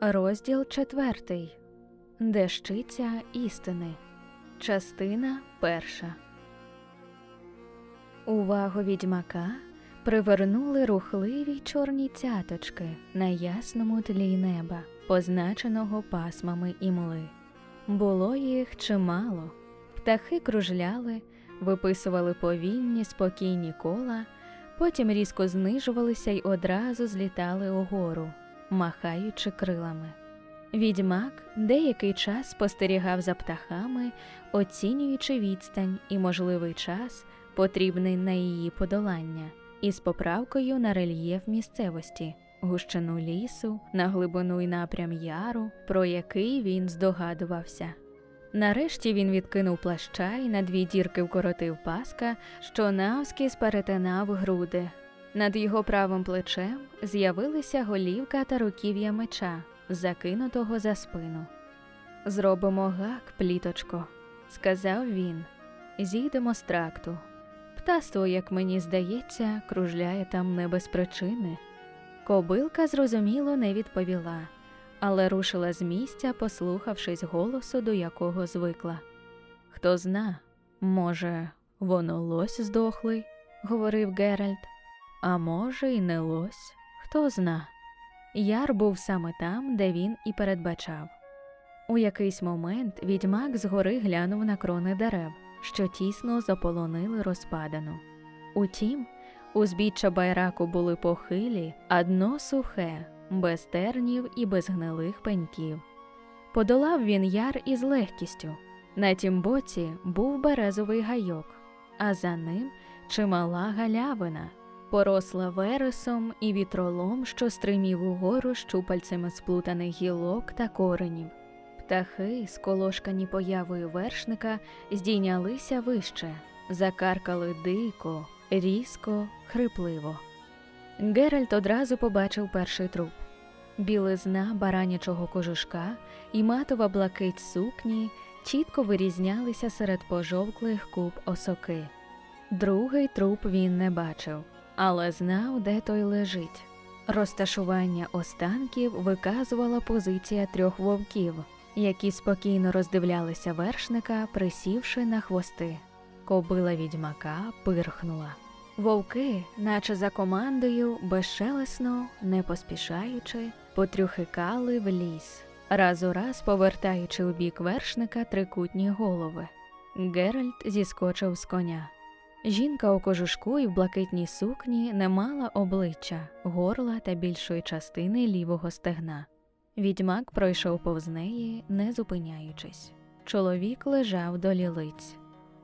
Розділ четвертий. Дещиця істини. Частина перша. Увагу відьмака привернули рухливі чорні цяточки на ясному тлі неба, позначеного пасмами імли. Було їх чимало. Птахи кружляли, виписували повільні спокійні кола, потім різко знижувалися й одразу злітали угору, махаючи крилами. Відьмак деякий час спостерігав за птахами, оцінюючи відстань і можливий час, потрібний на її подолання, із поправкою на рельєф місцевості, гущину лісу, на глибину й напрям яру, про який він здогадувався. Нарешті він відкинув плаща і на дві дірки вкоротив паска, що навскіз перетинав груди. Над його правим плечем з'явилися голівка та руків'я меча, закинутого за спину. Зробимо гак, пліточко, сказав він. Зійдемо з тракту. Птаство, як мені здається, кружляє там не без причини. Кобилка зрозуміло не відповіла, але рушила з місця, послухавшись голосу, до якого звикла. Хто зна, може, воно лось здохлий, говорив Геральт, а може, і не лось, хто зна. Яр був саме там, де він і передбачав. У якийсь момент відьмак згори глянув на крони дерев, що тісно заполонили розпадану. Утім, узбіччя байраку були похилі, а дно сухе, без тернів і без гнилих пеньків. Подолав він яр із легкістю. На тім боці був березовий гайок, а за ним чимала галявина, поросла вересом і вітролом, що стримів угору щупальцями сплутаних гілок та коренів. Птахи, сколошкані появою вершника, здійнялися вище, закаркали дико, різко, хрипливо. Геральт одразу побачив перший труп. Білизна баранячого кожушка і матова блакить сукні чітко вирізнялися серед пожовклих куб осоки. Другий труп він не бачив, але знав, де той лежить. Розташування останків виказувала позиція трьох вовків, які спокійно роздивлялися вершника, присівши на хвости. Кобила відьмака пирхнула. Вовки, наче за командою, безшелесно, не поспішаючи, потрюхикали в ліс, раз у раз повертаючи у бік вершника трикутні голови. Геральт зіскочив з коня. Жінка у кожушку і в блакитній сукні не мала обличчя, горла та більшої частини лівого стегна. Відьмак пройшов повз неї, не зупиняючись. Чоловік лежав до лілиць.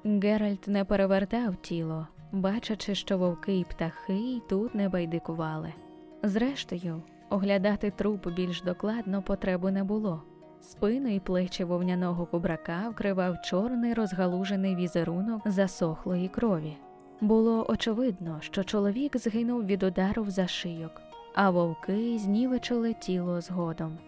Геральт не перевертав тіло, бачачи, що вовки і птахи й тут не байдикували. Зрештою, оглядати труп більш докладно потреби не було. Спину і плечі вовняного кубрака вкривав чорний розгалужений візерунок засохлої крові. Було очевидно, що чоловік згинув від удару в зашийок, а вовки знівечили тіло згодом.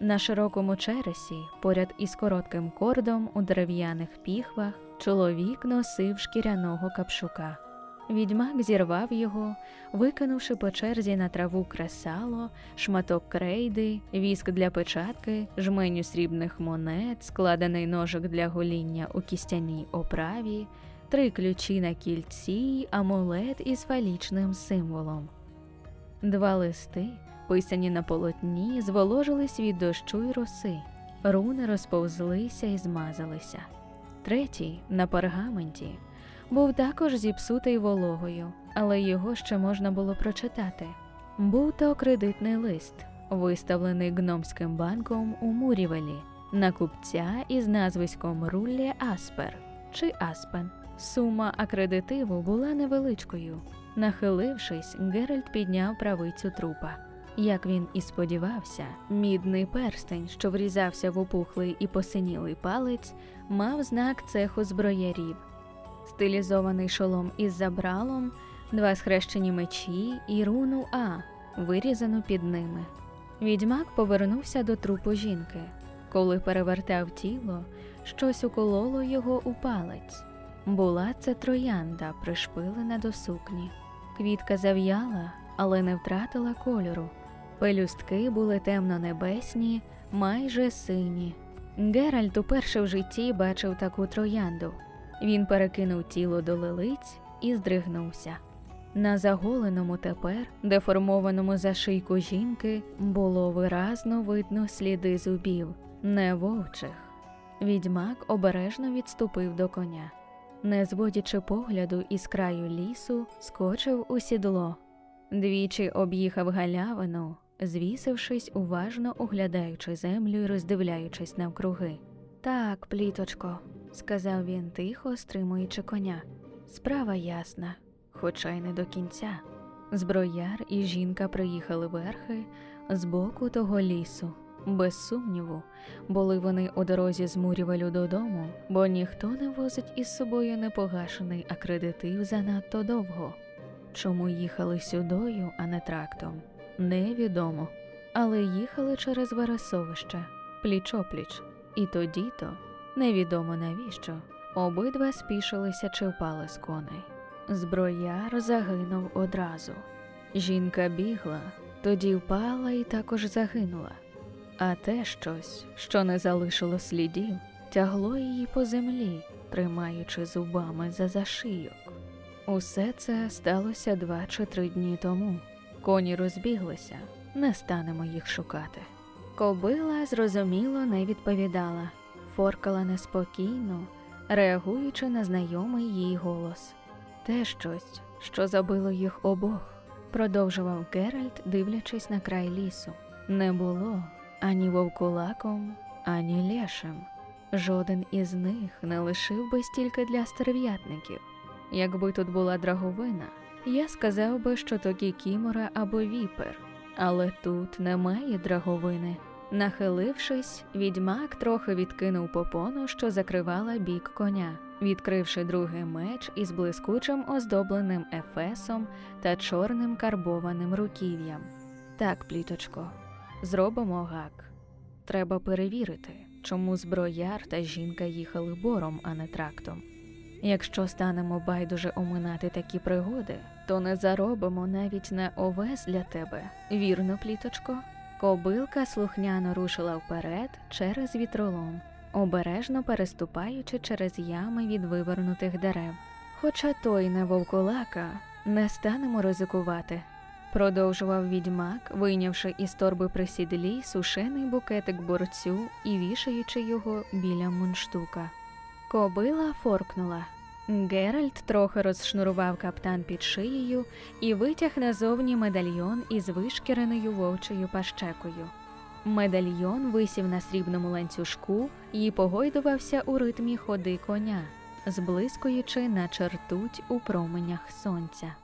На широкому чересі, поряд із коротким кордом у дерев'яних піхвах, чоловік носив шкіряного капшука. Відьмак зірвав його, викинувши по черзі на траву кресало, шматок крейди, віск для печатки, жменю срібних монет, складений ножик для гоління у кістяній оправі, три ключі на кільці, амулет із фалічним символом. Два листи, писані на полотні, зволожились від дощу й роси, руни розповзлися і змазалися. Третій на пергаменті був також зіпсутий вологою, але його ще можна було прочитати. Був то кредитний лист, виставлений гномським банком у Мурівелі, на купця із назвиськом Руллі Аспер чи Аспен. Сума акредитиву була невеличкою. Нахилившись, Геральт підняв правицю трупа. Як він і сподівався, мідний перстень, що врізався в опухлий і посинілий палець, мав знак цеху зброярів стилізований шолом із забралом, два схрещені мечі і руну А, вирізану під ними. Відьмак повернувся до трупу жінки. Коли перевертав тіло, щось укололо його у палець. Була це троянда, пришпилена до сукні. Квітка зав'яла, але не втратила кольору. Пелюстки були темно-небесні, майже сині. Геральт уперше в житті бачив таку троянду. Він перекинув тіло до лилиць і здригнувся. На заголеному тепер, деформованому за шийку жінки, було виразно видно сліди зубів, не вовчих. Відьмак обережно відступив до коня. Не зводячи погляду із краю лісу, скочив у сідло. Двічі об'їхав галявину, звісившись, уважно оглядаючи землю і роздивляючись навкруги. Так, пліточко, сказав він тихо, стримуючи коня. Справа ясна, хоча й не до кінця. Зброяр і жінка приїхали верхи з боку того лісу. Без сумніву, були вони у дорозі з Мурівелю додому, бо ніхто не возить із собою непогашений акредитив занадто довго. Чому їхали сюдою, а не трактом, невідомо. Але їхали через Вересовище, пліч-опліч, і тоді то невідомо навіщо. Обидва спішилися чи впали з коней. Зброяр загинув одразу. Жінка бігла, тоді впала і також загинула. А те щось, що не залишило слідів, тягло її по землі, тримаючи зубами за зашийок. Усе це сталося два чи три дні тому. Коні розбіглися, не станемо їх шукати. Кобила зрозуміло не відповідала, форкала неспокійно, реагуючи на знайомий їй голос. Те щось, що забило їх обох, продовжував Геральт, дивлячись на край лісу. Не було ані вовкулаком, ані лешем. Жоден із них не лишив би стільки для стерв'ятників. Якби тут була драговина, я сказав би, що то кікімора або віпер, але тут немає драговини. Нахилившись, відьмак трохи відкинув попону, що закривала бік коня, відкривши другий меч із блискучим оздобленим ефесом та чорним карбованим руків'ям. Так, пліточко, зробимо гак. Треба перевірити, чому зброяр та жінка їхали бором, а не трактом. Якщо станемо байдуже оминати такі пригоди, то не заробимо навіть на овес для тебе, вірно, пліточко? Кобилка слухняно рушила вперед через вітролом, обережно переступаючи через ями від вивернутих дерев. Хоча той не вовкулака, не станемо ризикувати, продовжував відьмак, вийнявши із торби при сідлі сушений букетик борцю і вішаючи його біля мундштука. Кобила форкнула. Геральт трохи розшнурував каптан під шиєю і витяг назовні медальйон із вишкіреною вовчою пащекою. Медальйон висів на срібному ланцюжку і погойдувався у ритмі ходи коня, зблискуючи на чертуть у променях сонця.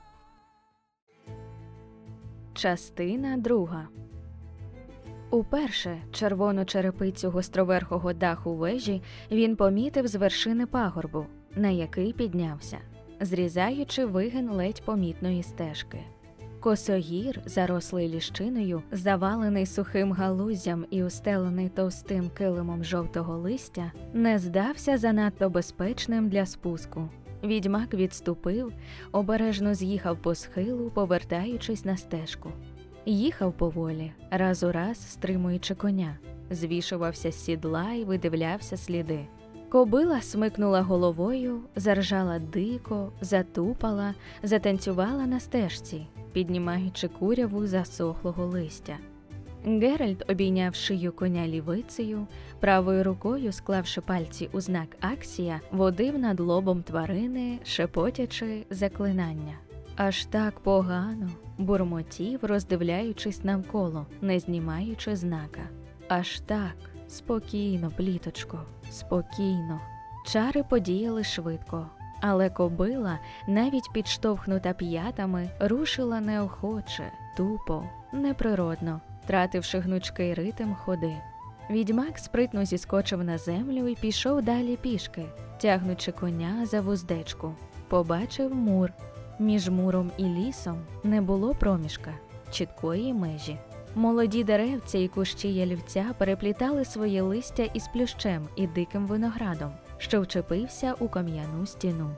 Частина друга Уперше червону черепицю гостроверхого даху вежі він помітив з вершини пагорбу, на який піднявся, зрізаючи вигин ледь помітної стежки. Косогір, зарослий ліщиною, завалений сухим галузям і устелений товстим килимом жовтого листя, не здався занадто безпечним для спуску. Відьмак відступив, обережно з'їхав по схилу, повертаючись на стежку. Їхав поволі, раз у раз стримуючи коня, звішувався з сідла і видивлявся сліди. Кобила смикнула головою, заржала дико, затупала, затанцювала на стежці, піднімаючи куряву засохлого листя. Геральт обійняв шию коня лівицею, правою рукою, склавши пальці у знак Аксія, водив над лобом тварини, шепотячи заклинання. Аж так погано, бурмотів, роздивляючись навколо, не знімаючи знака. Аж так, спокійно, пліточко, спокійно. Чари подіяли швидко, але кобила, навіть підштовхнута п'ятами, рушила неохоче, тупо, неприродно, тративши гнучкий ритм ходи. Відьмак спритно зіскочив на землю і пішов далі пішки, тягнучи коня за вуздечку. Побачив мур. Між муром і лісом не було проміжка, чіткої межі. Молоді деревця і кущі ялівця переплітали своє листя із плющем і диким виноградом, що вчепився у кам'яну стіну.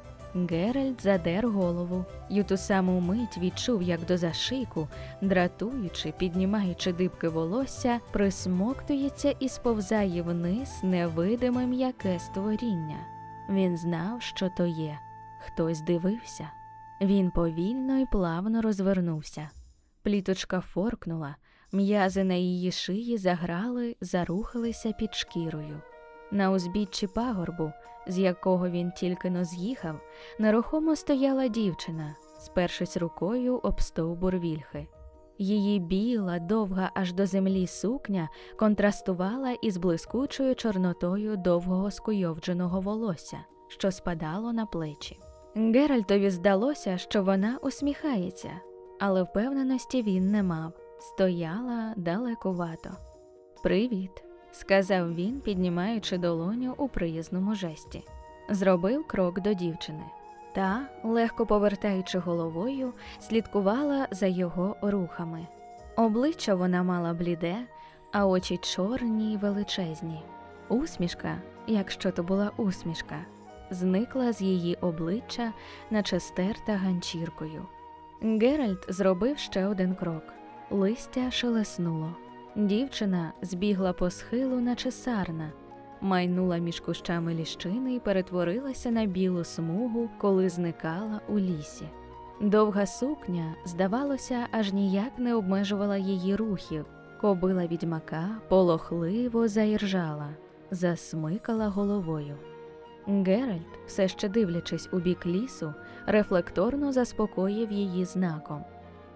Геральт задер голову й у ту саму мить відчув, як до зашийку, дратуючи, піднімаючи дибки волосся, присмоктується і сповзає вниз невидиме м'яке створіння. Він знав, що то є. Хтось дивився. Він повільно і плавно розвернувся. Пліточка форкнула, м'язи на її шиї заграли, зарухалися під шкірою. На узбіччі пагорбу, з якого він тільки но з'їхав, нерухомо стояла дівчина, спершись рукою об стовбур вільхи. Її біла, довга аж до землі сукня контрастувала із блискучою чорнотою довгого скуйовдженого волосся, що спадало на плечі. Геральтові здалося, що вона усміхається, але впевненості він не мав, стояла далекувато. Привіт, сказав він, піднімаючи долоню у приязному жесті. Зробив крок до дівчини. Та, легко повертаючи головою, слідкувала за його рухами. Обличчя вона мала бліде, а очі чорні й величезні. Усмішка, якщо то була усмішка, зникла з її обличчя, наче стерта ганчіркою. Геральт зробив ще один крок. Листя шелеснуло. Дівчина збігла по схилу, наче сарна, майнула між кущами ліщини і перетворилася на білу смугу, коли зникала у лісі. Довга сукня, здавалося, аж ніяк не обмежувала її рухів. Кобила відьмака полохливо заіржала, засмикала головою. Геральт, все ще дивлячись у бік лісу, рефлекторно заспокоїв її знаком.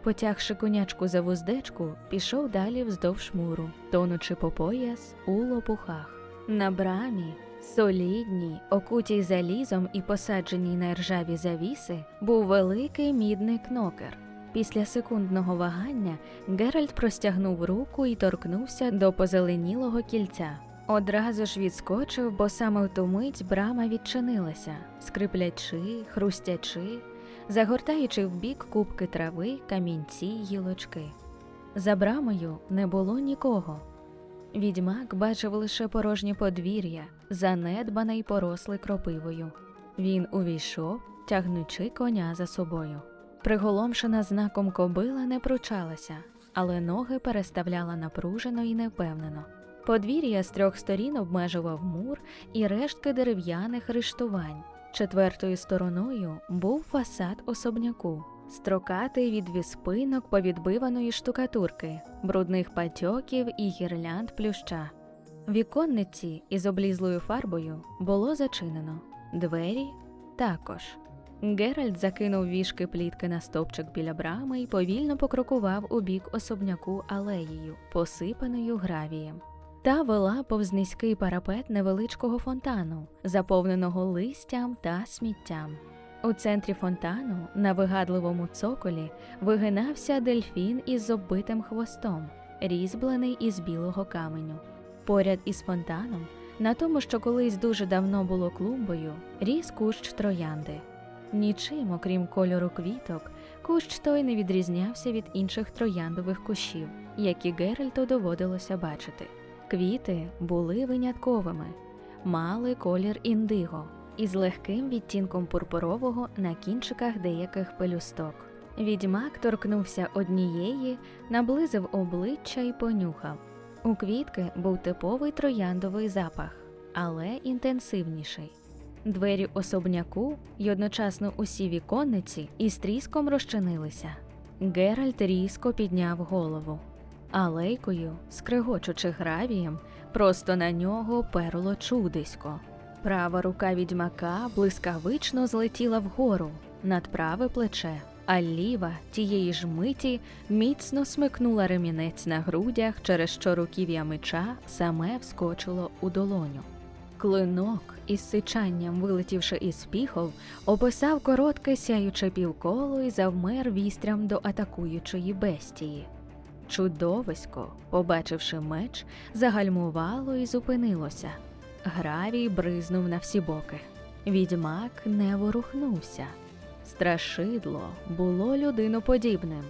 Потягши конячку за вуздечку, пішов далі вздовж муру, тонучи по пояс у лопухах. На брамі, солідній, окутій залізом і посадженій на ржаві завіси, був великий мідний кнокер. Після секундного вагання Геральт простягнув руку і торкнувся до позеленілого кільця. Одразу ж відскочив, бо саме в ту мить брама відчинилася, скриплячи, хрустячи, загортаючи в бік кубки трави, камінці й гілочки. За брамою не було нікого. Відьмак бачив лише порожнє подвір'я, занедбане й поросле кропивою. Він увійшов, тягнучи коня за собою. Приголомшена знаком кобила не пручалася, але ноги переставляла напружено і невпевнено. Подвір'я з трьох сторін обмежував мур і рештки дерев'яних рештувань. Четвертою стороною був фасад особняку, строкатий від віспинок повідбиваної штукатурки, брудних патьоків і гірлянд плюща. Віконниці із облізлою фарбою було зачинено, двері також. Геральт закинув вішки плітки на стовпчик біля брами і повільно покрокував у бік особняку алеєю, посипаною гравієм. Та вела повз низький парапет невеличкого фонтану, заповненого листям та сміттям. У центрі фонтану, на вигадливому цоколі, вигинався дельфін із оббитим хвостом, різьблений із білого каменю. Поряд із фонтаном, на тому, що колись дуже давно було клумбою, ріс кущ троянди. Нічим, окрім кольору квіток, кущ той не відрізнявся від інших трояндових кущів, які Геральту доводилося бачити. Квіти були винятковими, мали колір індиго із легким відтінком пурпурового на кінчиках деяких пелюсток. Відьмак торкнувся однієї, наблизив обличчя і понюхав. У квітки був типовий трояндовий запах, але інтенсивніший. Двері особняку й одночасно усі віконниці із тріском розчинилися. Геральт різко підняв голову. Алейкою, скригочучи гравієм, просто на нього перло чудисько. Права рука відьмака блискавично злетіла вгору над праве плече, а ліва тієї ж миті міцно смикнула ремінець на грудях, через що руків'я меча саме вскочило у долоню. Клинок із сичанням, вилетівши із піхов, описав коротке сяюче півколо і завмер вістрям до атакуючої бестії. Чудовисько, побачивши меч, загальмувало і зупинилося. Гравій бризнув на всі боки. Відьмак не ворухнувся. Страшидло було людиноподібним,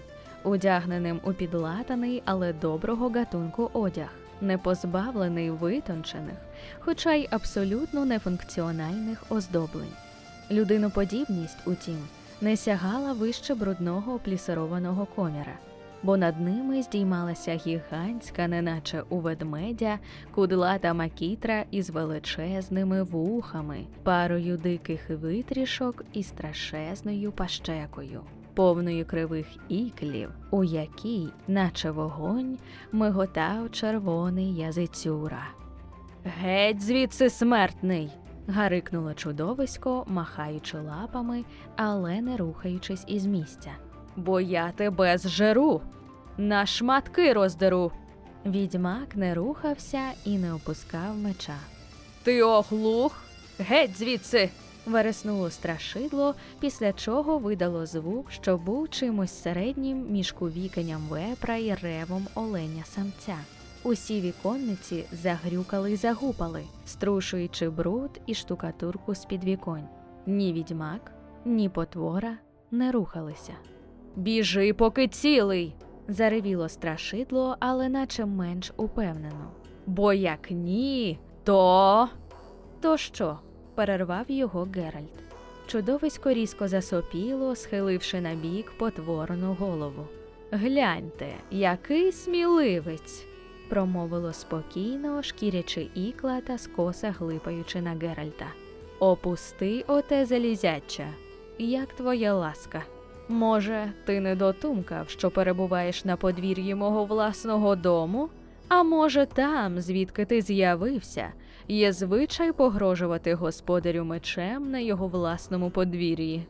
одягненим у підлатаний, але доброго гатунку одяг, не позбавлений витончених, хоча й абсолютно нефункціональних оздоблень. Людиноподібність, утім, не сягала вище брудного плісированого коміра, бо над ними здіймалася гігантська, неначе у ведмедя, кудлата макітра із величезними вухами, парою диких витрішок і страшезною пащекою, повною кривих іклів, у якій, наче вогонь, миготав червоний язицюра. Геть звідси смертний. гарикнуло чудовисько, махаючи лапами, але не рухаючись із місця. Бо я тебе зжеру, на шматки роздеру. Відьмак не рухався і не опускав меча. Ти оглух? Геть звідси. вереснуло страшидло, після чого видало звук, що був чимось середнім між кувіканням вепра і ревом оленя самця. Усі віконниці загрюкали й загупали, струшуючи бруд і штукатурку з під віконь. Ні відьмак, ні потвора не рухалися. Біжи, поки цілий. заревіло страшидло, але наче менш упевнено. Бо як ні, то. То що? перервав його Геральт. Чудовисько різко засопіло, схиливши на бік потворену голову. Гляньте, який сміливець промовило спокійно, шкірячи ікла та скоса глипаючи на Геральта. Опусти оте залізяча, як твоя ласка. Може, ти не дотумкав, що перебуваєш на подвір'ї мого власного дому? А може, там, звідки ти з'явився, є звичай погрожувати господарю мечем на його власному подвір'ї?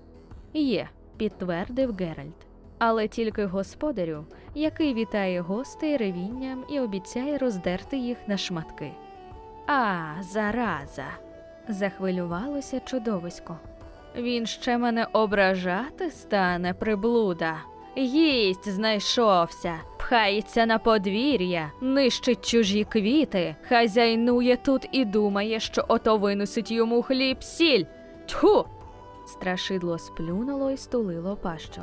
Є, підтвердив Геральт але тільки господарю, який вітає гостей ревінням і обіцяє роздерти їх на шматки. А, зараза. захвилювалося чудовисько. Він ще мене ображати стане, приблуда. Їсть знайшовся, пхається на подвір'я, нищить чужі квіти, хазяйнує тут і думає, що ото виносить йому хліб сіль. Тьху! Страшидло сплюнуло і стулило пащу.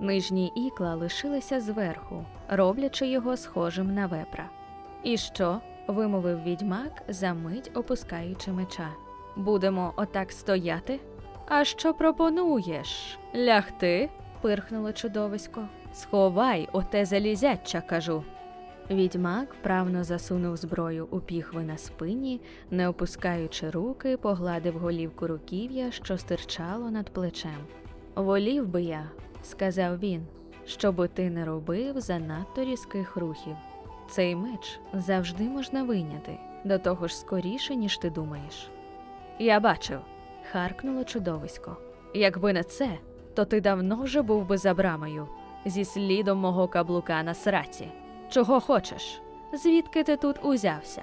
Нижні ікла лишилися зверху, роблячи його схожим на вепра. І що? вимовив відьмак, за мить опускаючи меча. Будемо отак стояти? А що пропонуєш? Лягти? пирхнуло чудовисько. Сховай оте залізяча, кажу. Відьмак вправно засунув зброю у піхви на спині, не опускаючи руки, погладив голівку руків'я, що стирчало над плечем. Волів би я, сказав він, щоби ти не робив занадто різких рухів. Цей меч завжди можна вийняти, до того ж скоріше, ніж ти думаєш. Я бачив, харкнуло чудовисько. Якби не це, то ти давно вже був би за брамою, зі слідом мого каблука на сраці. Чого хочеш? Звідки ти тут узявся?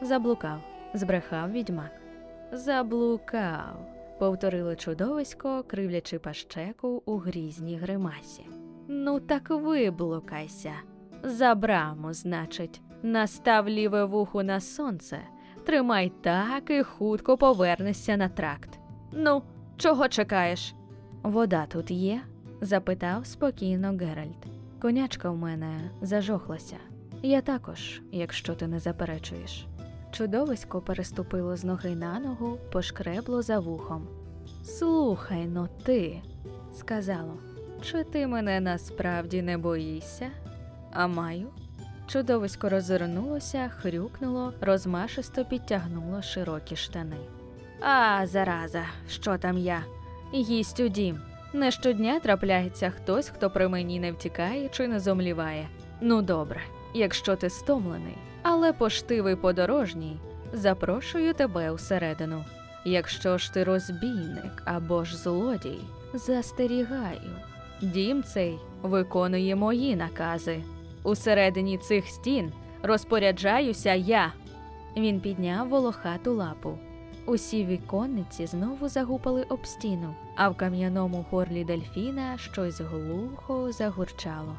Заблукав, збрехав відьмак. Заблукав повторило чудовисько, кривлячи пащеку у грізній гримасі. Ну, так виблукайся. За браму, значить, настав ліве вухо на сонце, тримай так і хутко повернешся на тракт. Ну, чого чекаєш? Вода тут є? запитав спокійно Геральт. Конячка в мене зажохлася. Я також, якщо ти не заперечуєш. Чудовисько переступило з ноги на ногу, пошкребло за вухом. Слухай но ти, сказало, чи ти мене насправді не боїшся? А маю? Чудовисько розвернулося, хрюкнуло, розмашисто підтягнуло широкі штани. А, зараза, що там я? Їсть у дім. Не щодня трапляється хтось, хто при мені не втікає чи не зомліває. Ну добре, якщо ти стомлений, але поштивий подорожній, запрошую тебе усередину. Якщо ж ти розбійник або ж злодій, застерігаю. Дім цей виконує мої накази. Усередині цих стін розпоряджаюся я. Він підняв волохату лапу. Усі віконниці знову загупали об стіну, а в кам'яному горлі дельфіна щось глухо загурчало.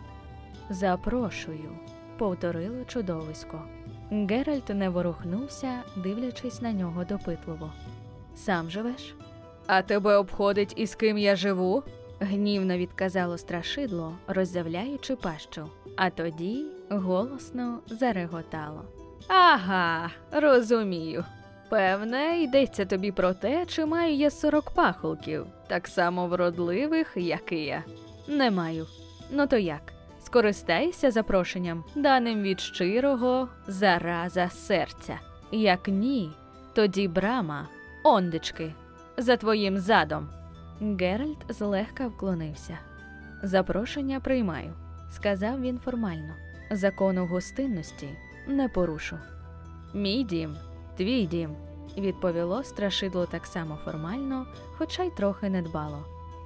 Запрошую, повторило чудовисько. Геральт не ворухнувся, дивлячись на нього допитливо. Сам живеш? А тебе обходить із ким я живу? гнівно відказало страшидло, роззявляючи пащу, а тоді голосно зареготало. Ага, розумію. Певне, йдеться тобі про те, чи маю я сорок пахолків, так само вродливих, як і я. Не маю. Ну то як? Скористайся запрошенням, даним від щирого зараза серця. Як ні, тоді брама, ондечки, за твоїм задом. Геральт злегка вклонився. Запрошення приймаю, сказав він формально. Закону гостинності не порушу. Мій дім, твій дім, відповіло страшидло так само формально, хоча й трохи недбало.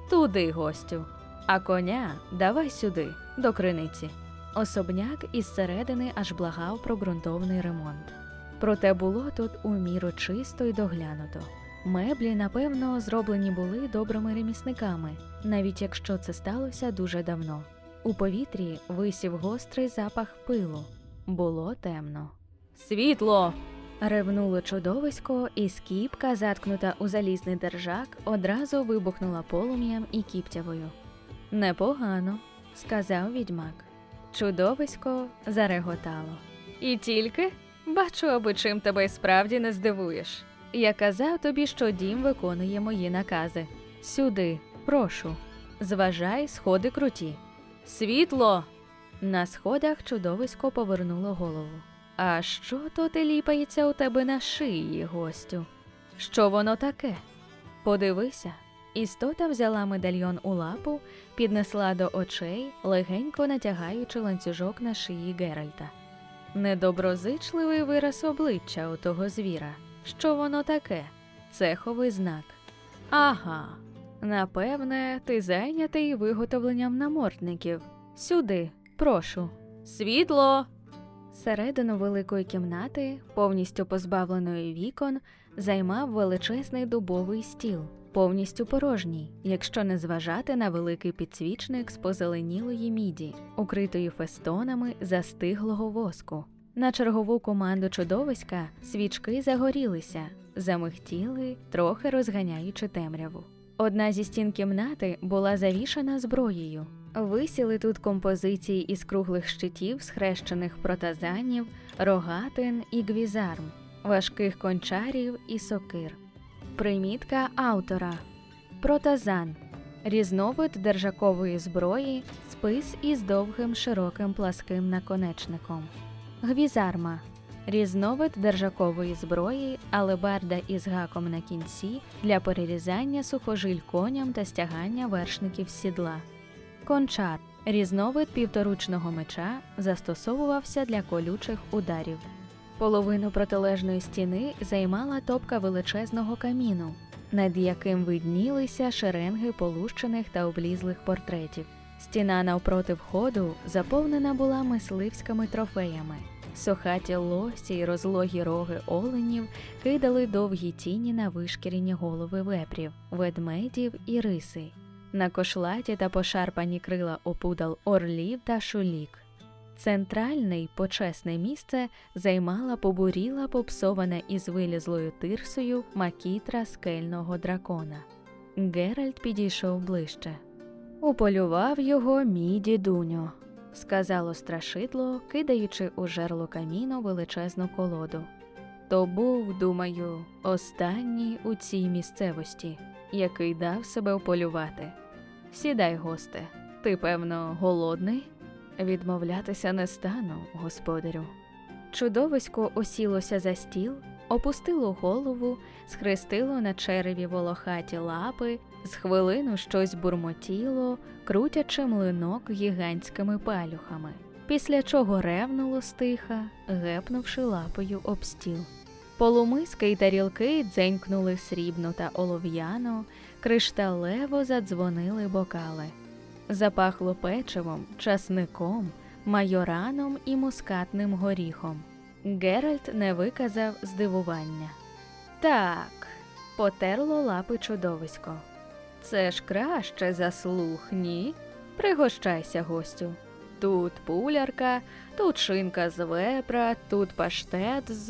Туди, гостю, а коня давай сюди, до криниці. Особняк із середини аж благав про ґрунтовний ремонт. Проте було тут у міру чисто й доглянуто. Меблі, напевно, зроблені були добрими ремісниками, навіть якщо це сталося дуже давно. У повітрі висів гострий запах пилу. Було темно. Світло. Ревнуло чудовисько, і скіпка, заткнута у залізний держак, одразу вибухнула полум'ям і кіптявою. Непогано, сказав відьмак. Чудовисько зареготало. І тільки бачу, аби чим тебе справді не здивуєш. Я казав тобі, що дім виконує мої накази. Сюди, прошу. Зважай, сходи круті. Світло. На сходах чудовисько повернуло голову. А що то ти ліпається у тебе на шиї, гостю? Що воно таке? Подивися. Істота взяла медальйон у лапу, піднесла до очей, легенько натягаючи ланцюжок на шиї Геральта. Недоброзичливий вираз обличчя у того звіра. Що воно таке? Цеховий знак. Ага. Напевне, ти зайнятий виготовленням намордників. Сюди, прошу. Світло. Середину великої кімнати, повністю позбавленої вікон, займав величезний дубовий стіл, повністю порожній, якщо не зважати на великий підсвічник з позеленілої міді, укритої фестонами застиглого воску. На чергову команду чудовиська свічки загорілися, замихтіли, трохи розганяючи темряву. Одна зі стін кімнати була завішана зброєю. Висіли тут композиції із круглих щитів, схрещених протазанів, рогатин і гвізарм, важких кончарів і сокир. Примітка автора Протазан різновид держакової зброї, спис із довгим широким пласким наконечником. Гвізарма різновид держакової зброї, алебарда із гаком на кінці для перерізання сухожиль коням та стягання вершників сідла. Кончар різновид півторучного меча застосовувався для колючих ударів. Половину протилежної стіни займала топка величезного каміну, над яким виднілися шеренги полущених та облізлих портретів. Стіна навпроти входу заповнена була мисливськими трофеями. Сохаті лосі й розлогі роги оленів кидали довгі тіні на вишкірені голови вепрів, ведмедів і риси, на кошлаті та пошарпані крила опудал орлів та шулік. Центральне почесне місце займала побуріла попсована із вилізлою тирсою макітра скельного дракона. Геральт підійшов ближче. Уполював його мій дідуньо, сказало страшидло, кидаючи у жерло каміну величезну колоду. То був, думаю, останній у цій місцевості, який дав себе вполювати. Сідай, госте, ти, певно, голодний? Відмовлятися не стану, господарю. Чудовисько осілося за стіл, опустило голову, схрестило на череві волохаті лапи, з хвилину щось бурмотіло, крутячи млинок гігантськими палюхами, після чого ревнуло стиха, гепнувши лапою об стіл. Полумиски й тарілки дзенькнули срібно та олов'яно, кришталево задзвонили бокали. Запахло печивом, часником, майораном і мускатним горіхом. Геральт не виказав здивування. Так, потерло лапи чудовисько. Це ж краще за слух, ні? Пригощайся, гостю. Тут пулярка, тут шинка з вепра, тут паштет з.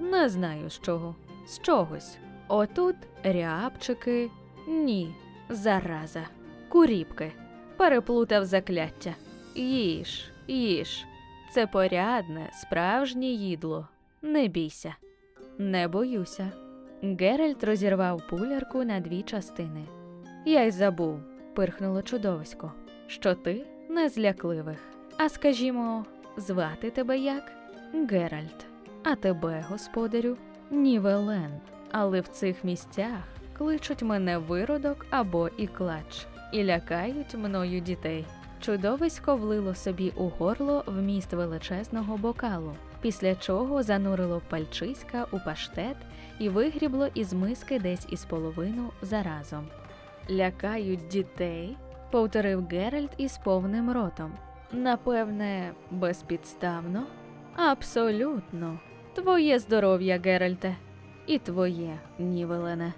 не знаю з чого. З чогось. Отут рябчики. Ні, зараза. Куріпки. Переплутав закляття. Їж, їж. Це порядне, справжнє їдло. Не бійся. Не боюся. Геральт розірвав пулярку на дві частини. Я й забув, пирхнуло чудовисько, що ти не з лякливих. А скажімо, звати тебе як? Геральт. А тебе, господарю, Нівелен. Але в цих місцях кличуть мене виродок або ікляч, і лякають мною дітей. Чудовисько влило собі у горло вміст величезного бокалу, після чого занурило пальчиська у паштет і вигрібло із миски десь із половину заразом. Лякають дітей, повторив Геральт із повним ротом. Напевне, безпідставно? Абсолютно. Твоє здоров'я, Геральте, і твоє, Нівелене.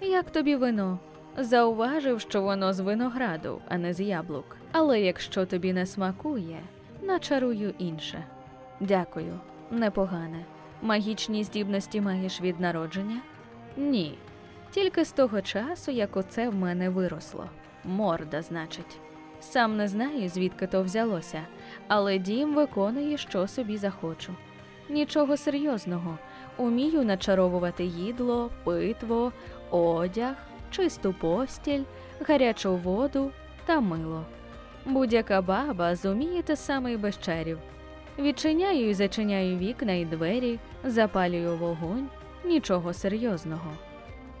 Як тобі вино? Зауважив, що воно з винограду, а не з яблук. Але якщо тобі не смакує, начарую інше. Дякую, непогане. Магічні здібності маєш від народження? Ні. Тільки з того часу, як оце в мене виросло. Морда, значить. Сам не знаю, звідки то взялося, але дім виконує, що собі захочу. Нічого серйозного. Умію начаровувати їдло, питво, одяг, чисту постіль, гарячу воду та мило. Будь-яка баба зуміє те саме й без чарів. Відчиняю і зачиняю вікна і двері, запалюю вогонь, нічого серйозного.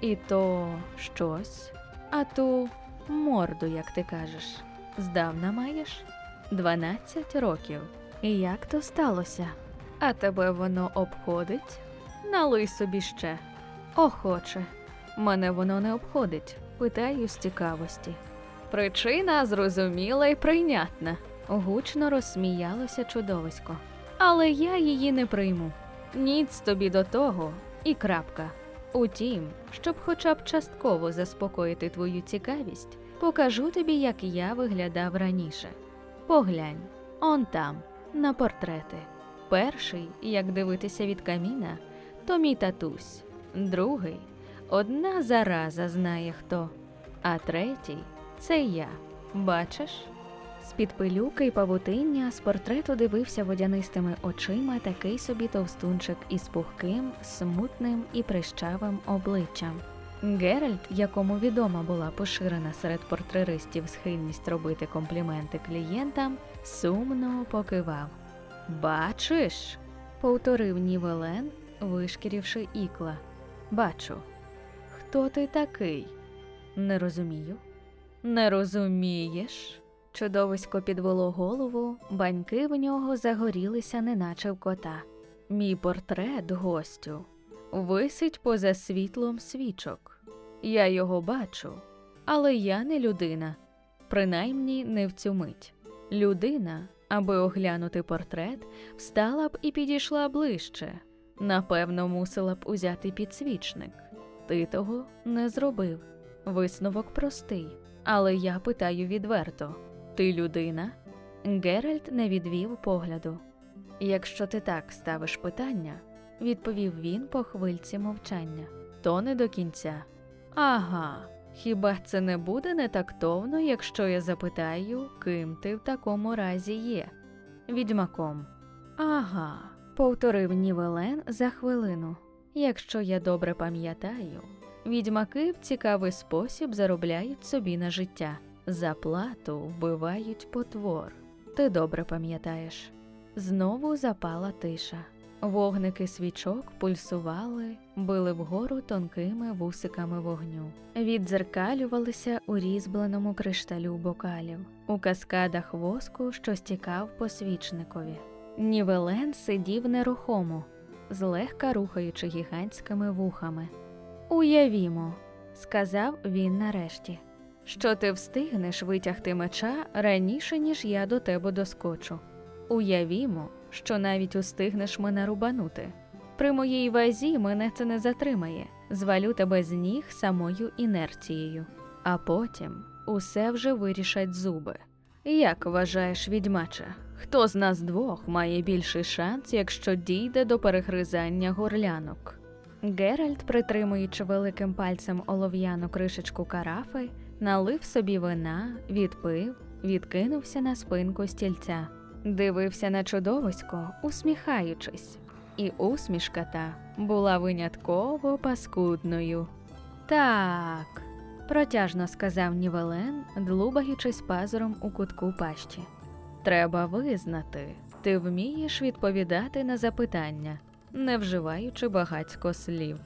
І то щось, а ту морду, як ти кажеш, здавна маєш? Дванадцять років. І як то сталося? А тебе воно обходить? Налий собі ще. Охоче. Мене воно не обходить, питаю з цікавості. Причина зрозуміла і прийнятна. Гучно розсміялося чудовисько. Але я її не прийму. Ніц тобі до того і крапка. Утім, щоб хоча б частково заспокоїти твою цікавість, покажу тобі, як я виглядав раніше. Поглянь, он там, на портрети. Перший, як дивитися від каміна, то мій татусь, другий одна зараза знає хто, а третій це я. Бачиш? З-під пилюки й павутиння з портрету дивився водянистими очима такий собі товстунчик із пухким, смутним і прищавим обличчям. Геральт, якому відома була поширена серед портреристів схильність робити компліменти клієнтам, сумно покивав. Бачиш? повторив Нівелен, вишкірівши ікла. Бачу. Хто ти такий? Не розумію. Не розумієш? Чудовисько підвело голову, баньки в нього загорілися, неначе в кота. Мій портрет, гостю, висить поза світлом свічок. Я його бачу, але я не людина, принаймні не в цю мить. Людина, аби оглянути портрет, встала б і підійшла ближче. Напевно, мусила б узяти підсвічник. Ти того не зробив. Висновок простий, але я питаю відверто: ти людина? Геральт не відвів погляду. Якщо ти так ставиш питання, відповів він по хвильці мовчання, то не до кінця. Ага, хіба це не буде нетактовно, якщо я запитаю, ким ти в такому разі є? Відьмаком. Ага, повторив Нівелен за хвилину. Якщо я добре пам'ятаю, відьмаки в цікавий спосіб заробляють собі на життя, за плату вбивають потвор. Ти добре пам'ятаєш. Знову запала тиша. Вогники свічок пульсували, били вгору тонкими вусиками вогню, віддзеркалювалися у різьбленому кришталю бокалів, у каскадах воску, що стікав по свічникові. Нівелен сидів нерухомо, злегка рухаючи гігантськими вухами. Уявімо, сказав він нарешті, що ти встигнеш витягти меча раніше, ніж я до тебе доскочу. Уявімо, що навіть устигнеш мене рубанути. При моїй вазі мене це не затримає, звалю тебе з ніг самою інерцією, а потім усе вже вирішать зуби. Як вважаєш, відьмача, хто з нас двох має більший шанс, якщо дійде до перегризання горлянок? Геральт, притримуючи великим пальцем олов'яну кришечку карафи, налив собі вина, відпив, відкинувся на спинку стільця, дивився на чудовисько, усміхаючись. і усмішка та була винятково паскудною. Так, протяжно сказав Нівелен, длубаючись пазуром у кутку пащі. Треба визнати, ти вмієш відповідати на запитання, не вживаючи багацько слів.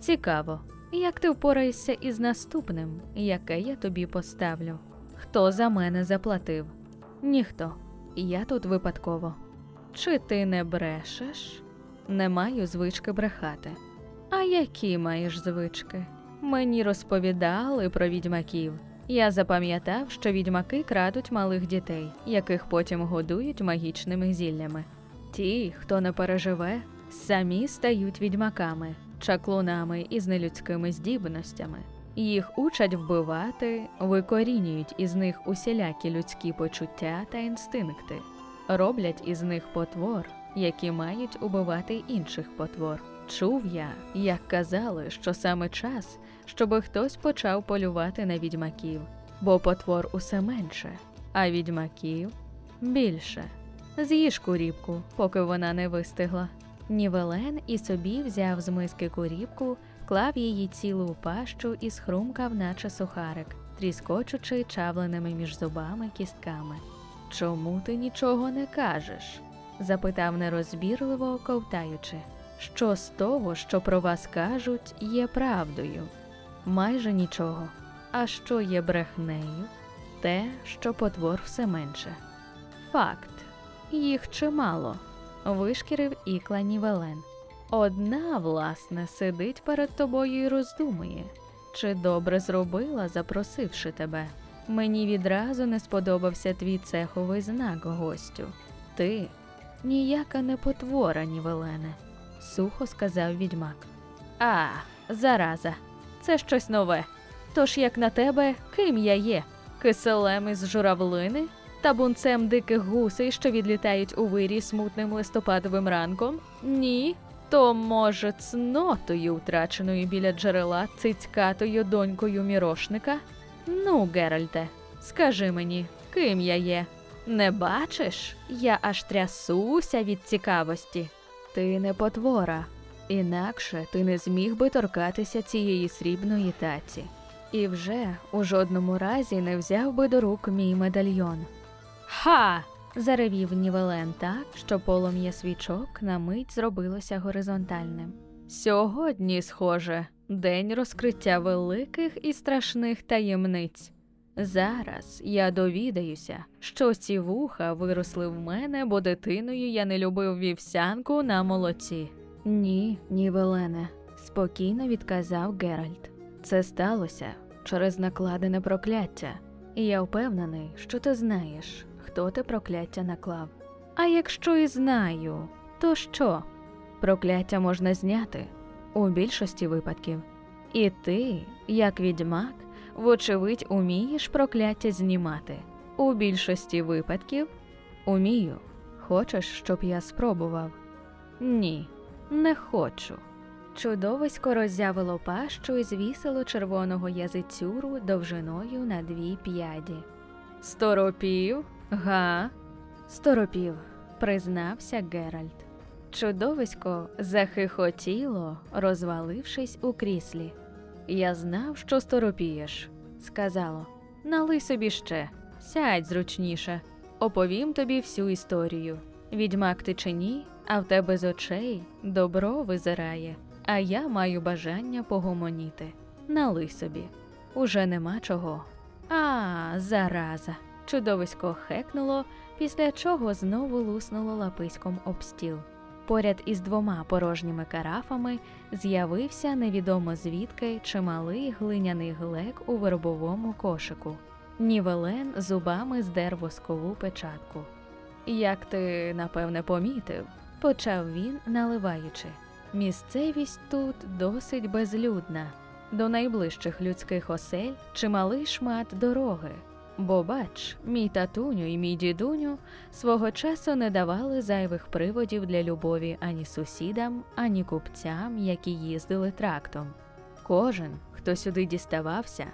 Цікаво, як ти впораєшся із наступним, яке я тобі поставлю? Хто за мене заплатив? Ніхто. Я тут випадково. Чи ти не брешеш? Не маю звички брехати. А які маєш звички? Мені розповідали про відьмаків. Я запам'ятав, що відьмаки крадуть малих дітей, яких потім годують магічними зіллями. Ті, хто не переживе, самі стають відьмаками, чаклунами із нелюдськими здібностями. Їх учать вбивати, викорінюють із них усілякі людські почуття та інстинкти, роблять із них потвор, які мають убивати інших потвор. Чув я, як казали, що саме час, щоби хтось почав полювати на відьмаків, бо потвор усе менше, а відьмаків більше. З'їж куріпку, поки вона не вистигла. Нівелен і собі взяв з миски куріпку, вклав її цілу у пащу і схрумкав, наче сухарик, тріскочучи чавленими між зубами кістками. Чому ти нічого не кажеш? запитав нерозбірливо, ковтаючи. Що з того, що про вас кажуть, є правдою? Майже нічого. А що є брехнею? Те, що потвор все менше. Факт. Їх чимало. Вишкірив ікла Нівелен. Одна, власне, сидить перед тобою і роздумує, чи добре зробила, запросивши тебе. Мені відразу не сподобався твій цеховий знак, гостю. Ти ніяка не потвора, Нівелене, сухо сказав відьмак. А, зараза, це щось нове. Тож як на тебе, ким я є? Киселем із журавлини? Табунцем диких гусей, що відлітають у вирі смутним листопадовим ранком? Ні. То, може, цнотою, втраченою біля джерела цицькатою донькою мірошника? Ну, Геральте, скажи мені, ким я є? Не бачиш? Я аж трясуся від цікавості. Ти не потвора, інакше ти не зміг би торкатися цієї срібної таці. І вже у жодному разі не взяв би до рук мій медальйон. Ха! заревів Нівелен так, що полум'я свічок на мить зробилося горизонтальним. Сьогодні, схоже, день розкриття великих і страшних таємниць. Зараз я довідаюся, що ці вуха виросли в мене, бо дитиною я не любив вівсянку на молоці. Ні, Нівелене, спокійно відказав Геральт. Це сталося через накладене прокляття, і я впевнений, що ти знаєш, хто те прокляття наклав. А якщо і знаю, то що? Прокляття можна зняти у більшості випадків. І ти, як відьмак, вочевидь, умієш прокляття знімати. У більшості випадків умію. Хочеш, щоб я спробував? Ні, не хочу. Чудовисько роззявило пащу і звісило червоного язицюру довжиною на дві п'яді. Сторопів? Га? Сторопів, признався Геральт. Чудовисько захихотіло, розвалившись у кріслі. Я знав, що сторопієш, сказало. Налий собі ще, сядь зручніше, оповім тобі всю історію. Відьмак ти чи ні, а в тебе з очей добро визирає, а я маю бажання погомоніти. Налий собі. Уже нема чого. А, зараза. Чудовисько хекнуло, після чого знову луснуло лаписьком об стіл. Поряд із двома порожніми карафами з'явився невідомо звідки чималий глиняний глек у вербовому кошику. Нівелен зубами здер воскову печатку. Як ти, напевне, помітив, почав він, наливаючи. Місцевість тут досить безлюдна, до найближчих людських осель чималий шмат дороги. Бо бач, мій татуню і мій дідуню свого часу не давали зайвих приводів для любові ані сусідам, ані купцям, які їздили трактом. Кожен, хто сюди діставався,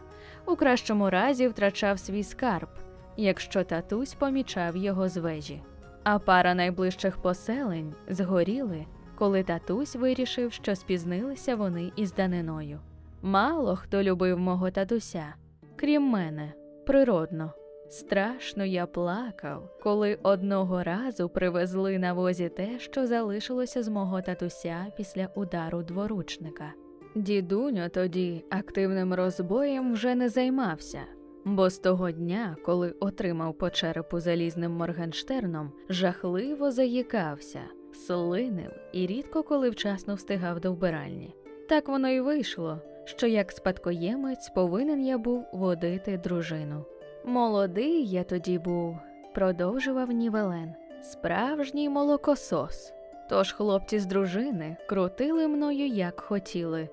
у кращому разі втрачав свій скарб, якщо татусь помічав його з вежі. А пара найближчих поселень згоріли коли татусь вирішив, що спізнилися вони із даниною. Мало хто любив мого татуся, крім мене, природно. Страшно я плакав, коли одного разу привезли на возі те, що залишилося з мого татуся після удару дворучника. Дідуньо тоді активним розбоєм вже не займався, бо з того дня, коли отримав по черепу залізним Моргенштерном, жахливо заїкався, слинив і рідко коли вчасно встигав до вбиральні. Так воно й вийшло, що як спадкоємець повинен я був водити дружину. Молодий я тоді був, продовжував Нівелен, справжній молокосос. Тож хлопці з дружини крутили мною як хотіли.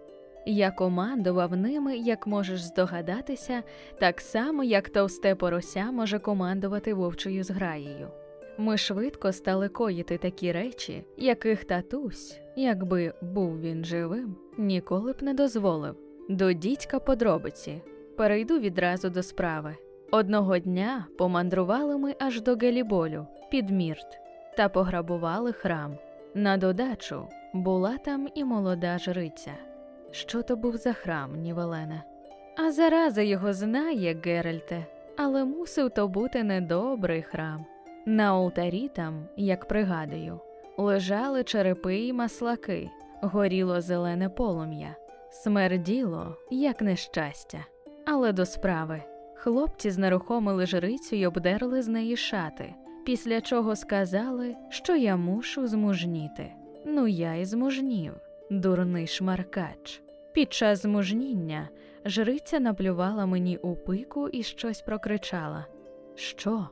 Я командував ними, як можеш здогадатися, так само, як товсте порося може командувати вовчою зграєю. Ми швидко стали коїти такі речі, яких татусь, якби був він живим, ніколи б не дозволив. До дідька подробиці. Перейду відразу до справи. Одного дня помандрували ми аж до Геліболю під мірт та пограбували храм. На додачу була там і молода жриця. Що то був за храм, Нівелена? А зараза його знає, Геральте, але мусив то бути недобрий храм. На алтарі там, як пригадую, лежали черепи й маслаки, горіло зелене полум'я, смерділо, як нещастя. Але до справи. Хлопці знерухомили жрицю й обдерли з неї шати, після чого сказали, що я мушу змужніти. Ну я й змужнів, дурний шмаркач. Під час змужніння жриця наплювала мені у пику і щось прокричала Що?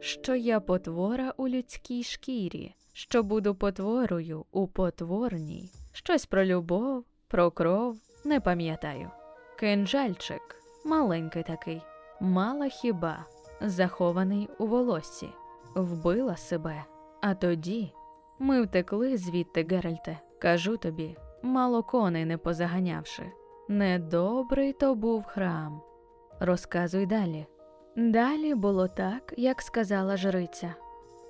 Що я потвора у людській шкірі, що буду потворою у потворній, щось про любов, про кров, не пам'ятаю. Кинджальчик, маленький такий, мала хіба, захований у волоссі, вбила себе. А тоді ми втекли звідти, Геральте, кажу тобі, мало коней не позаганявши. Недобрий то був храм. Розказуй далі. Далі було так, як сказала жриця.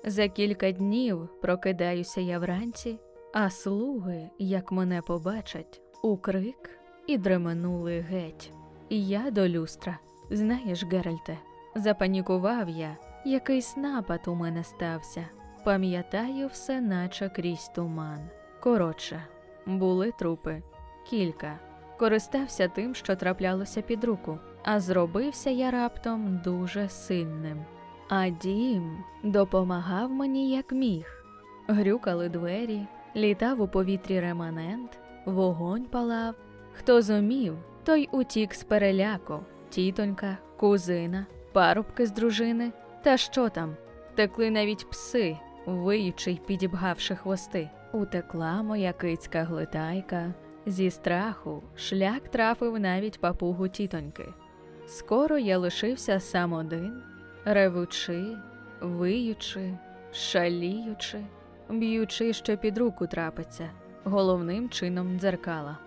За кілька днів прокидаюся я вранці, а слуги, як мене побачать, у крик і дременули геть. Я до люстра. Знаєш, Геральте, запанікував я, якийсь напад у мене стався. Пам'ятаю все, наче крізь туман. Коротше, були трупи, кілька. Користався тим, що траплялося під руку, а зробився я раптом дуже сильним. А дім допомагав мені як міг. Грюкали двері, літав у повітрі реманент, вогонь палав. Хто зумів, той утік з переляку, тітонька, кузина, парубки з дружини. Та що там? Текли навіть пси, виючи й підібгавши хвости. Утекла моя кицька глитайка. Зі страху шлях трафив навіть папугу тітоньки. Скоро я лишився сам один, ревучи, виючи, шаліючи, б'ючи, що під руку трапиться, головним чином дзеркала.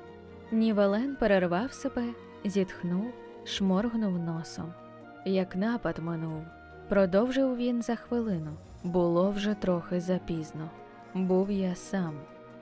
Нівелен перервав себе, зітхнув, шморгнув носом. Як напад минув, продовжив він за хвилину. Було вже трохи запізно. Був я сам.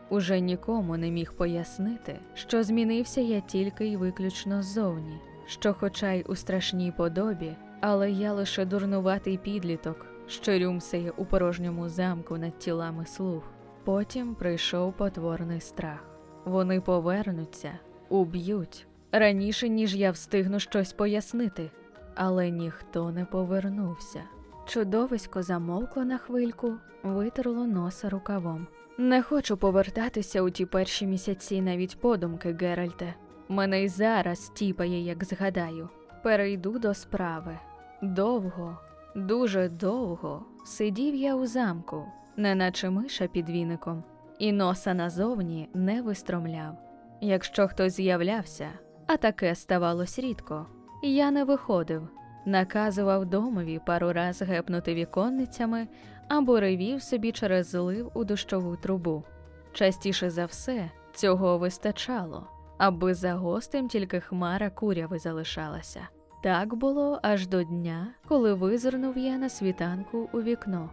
Уже нікому не міг пояснити, що змінився я тільки й виключно ззовні, що, хоча й у страшній подобі, але я лише дурнуватий підліток, що рюмсає у порожньому замку над тілами слуг. Потім прийшов потворний страх. Вони повернуться, уб'ють раніше, ніж я встигну щось пояснити, але ніхто не повернувся. Чудовисько замовкло на хвильку, витерло носа рукавом. Не хочу повертатися у ті перші місяці навіть подумки, Геральте. Мене й зараз тіпає, як згадаю. Перейду до справи. Довго, дуже довго сидів я у замку, неначе миша під віником, і носа назовні не вистромляв. Якщо хтось з'являвся, а таке ставалось рідко, я не виходив, наказував домові пару раз гепнути віконницями або ревів собі через злив у дощову трубу. Частіше за все цього вистачало, аби за гостем тільки хмара куряви залишалася. Так було аж до дня, коли визирнув я на світанку у вікно.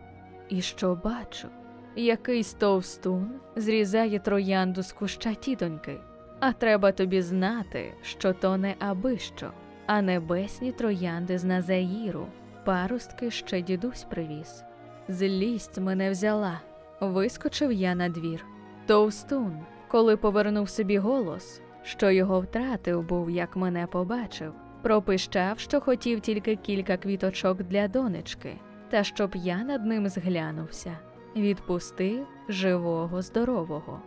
І що бачу? Якийсь товстун зрізає троянду з куща тітоньки. А треба тобі знати, що то не абищо, а небесні троянди з Назаїру. Паростки ще дідусь привіз. Злість мене взяла. Вискочив я на двір. Товстун, коли повернув собі голос, що його втратив був, як мене побачив, пропищав, що хотів тільки кілька квіточок для донечки, та щоб я над ним зглянувся. Відпустив живого, здорового.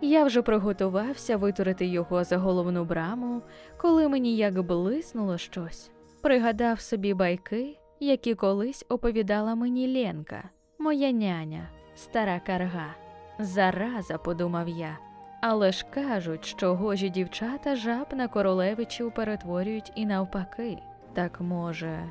Я вже приготувався витурити його за головну браму, коли мені як блиснуло щось. Пригадав собі байки, які колись оповідала мені Ленка, моя няня, стара карга. Зараза, подумав я. Але ж кажуть, що гожі дівчата жаб на королевичів перетворюють і навпаки. Так може,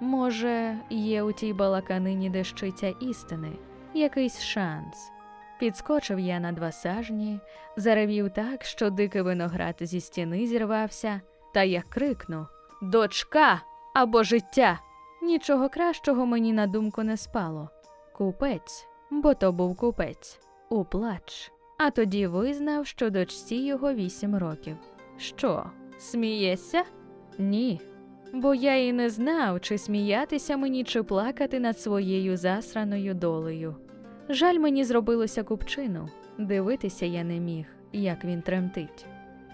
може, є у тій балаканині дещиця істини, якийсь шанс. Підскочив я на два сажні, заревів так, що дикий виноград зі стіни зірвався, та я крикну Дочка або життя! Нічого кращого мені на думку не спало. Купець, бо то був купець, у плач. А тоді визнав, що дочці його вісім років. Що, смієшся? Ні. Бо я і не знав, чи сміятися мені, чи плакати над своєю засраною долею. Жаль мені зробилося купчину, дивитися я не міг, як він тремтить.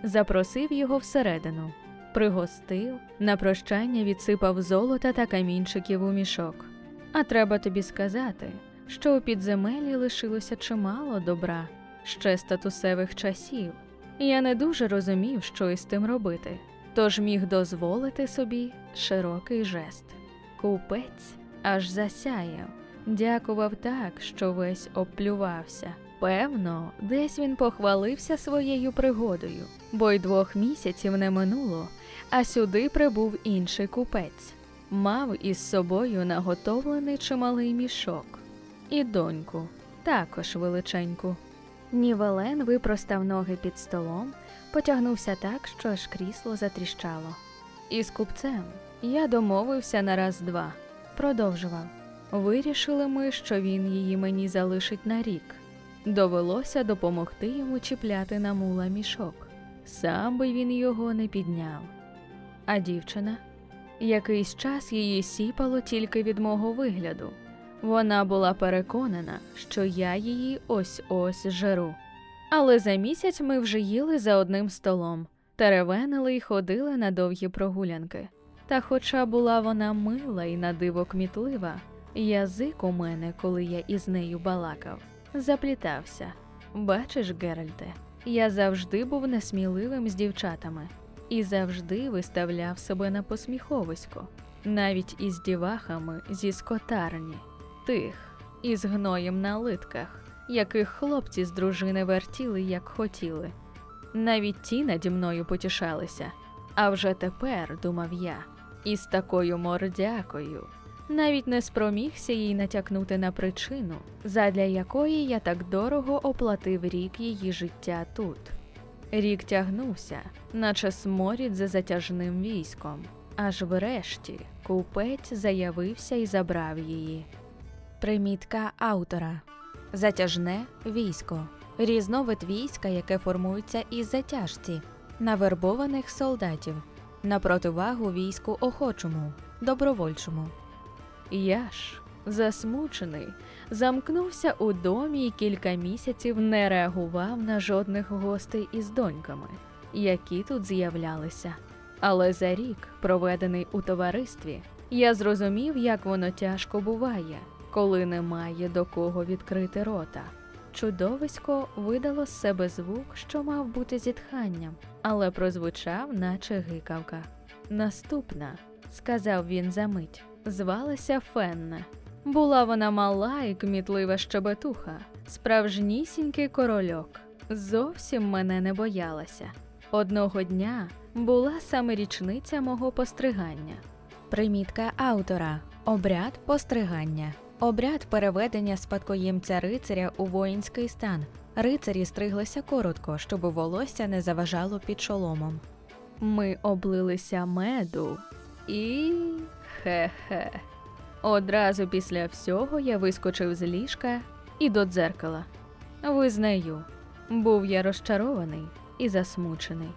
Запросив його всередину, пригостив, на прощання відсипав золота та камінчиків у мішок. А треба тобі сказати, що у підземелі лишилося чимало добра, ще статусевих часів. Я не дуже розумів, що із тим робити, тож міг дозволити собі широкий жест. Купець аж засяяв, дякував так, що весь обплювався. Певно, десь він похвалився своєю пригодою, бо й двох місяців не минуло, а сюди прибув інший купець. Мав із собою наготовлений чималий мішок, і доньку, також величеньку. Нівелен випростав ноги під столом, потягнувся так, що аж крісло затріщало. Із купцем я домовився на раз два, продовжував. Вирішили ми, що він її мені залишить на рік. Довелося допомогти йому чіпляти на мула мішок. Сам би він його не підняв. А дівчина? Якийсь час її сіпало тільки від мого вигляду. Вона була переконана, що я її ось ось жеру. Але за місяць ми вже їли за одним столом, теревенили й ходили на довгі прогулянки. Та, хоча була вона мила і на диво кмітлива, язик у мене, коли я із нею балакав, заплітався. Бачиш, Геральте, я завжди був несміливим з дівчатами і завжди виставляв себе на посміховисько, навіть із дівахами зі скотарні, тих, із гноєм на литках, яких хлопці з дружини вертіли, як хотіли. Навіть ті наді мною потішалися. А вже тепер, думав я, із такою мордякою. Навіть не спромігся їй натякнути на причину, задля якої я так дорого оплатив рік її життя тут. Рік тягнувся, наче сморід за затяжним військом, аж врешті купець заявився і забрав її. Примітка автора Затяжне військо різновид війська, яке формується із затяжці, навербованих солдатів, на противагу війську охочому, добровольчому. Я ж, засмучений, замкнувся у домі і кілька місяців не реагував на жодних гостей із доньками, які тут з'являлися. Але за рік, проведений у товаристві, я зрозумів, як воно тяжко буває, коли немає до кого відкрити рота. Чудовисько видало з себе звук, що мав бути зітханням, але прозвучав, наче гикавка. Наступна, сказав він за мить, звалася Фенне. Була вона мала і кмітлива щебетуха, справжнісінький корольок. Зовсім мене не боялася. Одного дня була саме річниця мого постригання. Примітка автора обряд постригання. Обряд переведення спадкоємця рицаря у воїнський стан. Рицарі стриглися коротко, щоб волосся не заважало під шоломом. Ми облилися меду і хе-хе. Одразу після всього я вискочив з ліжка і до дзеркала. Визнаю, був я розчарований і засмучений.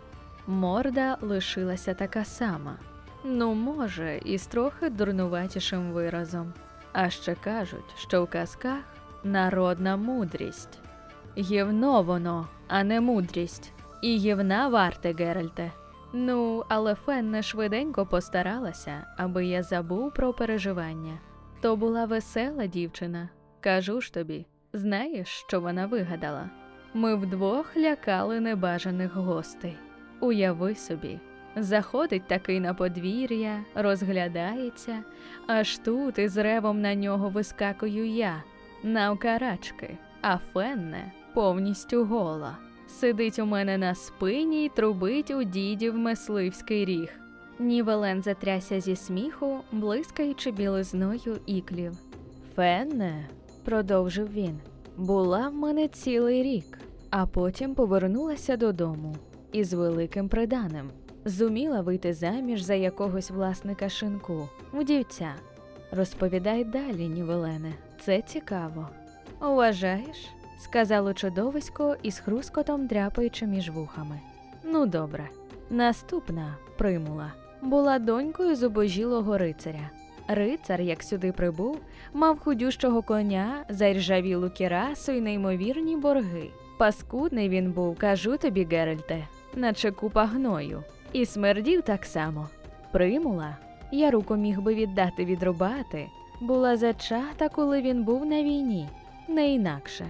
Морда лишилася така сама. Ну, може, і з трохи дурнуватішим виразом. А ще кажуть, що в казках народна мудрість. Євно воно, а не мудрість. І євна варте, Геральте. Ну, але Фенне швиденько постаралася, аби я забув про переживання. То була весела дівчина. Кажу ж тобі, знаєш, що вона вигадала? Ми вдвох лякали небажаних гостей. Уяви собі, заходить такий на подвір'я, розглядається, аж тут із ревом на нього вискакую я, навкарачки, а Фенне повністю гола. Сидить у мене на спині й трубить у дідів мисливський ріг. Нівелен затрясся зі сміху, блискаючи білизною іклів. Фенне, продовжив він, була в мене цілий рік, а потім повернулася додому із великим приданим. Зуміла вийти заміж за якогось власника шинку, вдівця. Розповідай далі, Нівелене, це цікаво. Вважаєш? сказало чудовисько із хрускотом дряпаючи між вухами. Ну, добре. Наступна примула була донькою зубожілого рицаря. Рицар, як сюди прибув, мав худющого коня, заржавілу кірасу й неймовірні борги. Паскудний він був, кажу тобі, Геральте, наче купа гною. І смердів так само. Примула, я руку міг би віддати відрубати, була зачата, коли він був на війні, не інакше,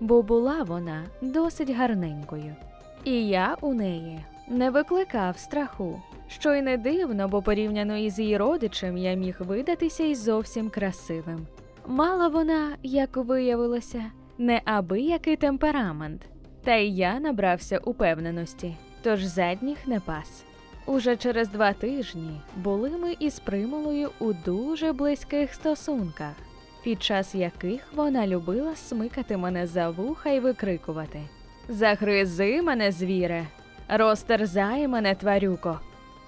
бо була вона досить гарненькою. І я у неї не викликав страху, що й не дивно, бо порівняно із її родичем я міг видатися й зовсім красивим. Мала вона, як виявилося, неабиякий темперамент, та й я набрався упевненості, тож задніх не пас. Уже через два тижні були ми із примулою у дуже близьких стосунках, під час яких вона любила смикати мене за вуха й викрикувати Загризи мене, звіре, розтерзай мене, тварюко,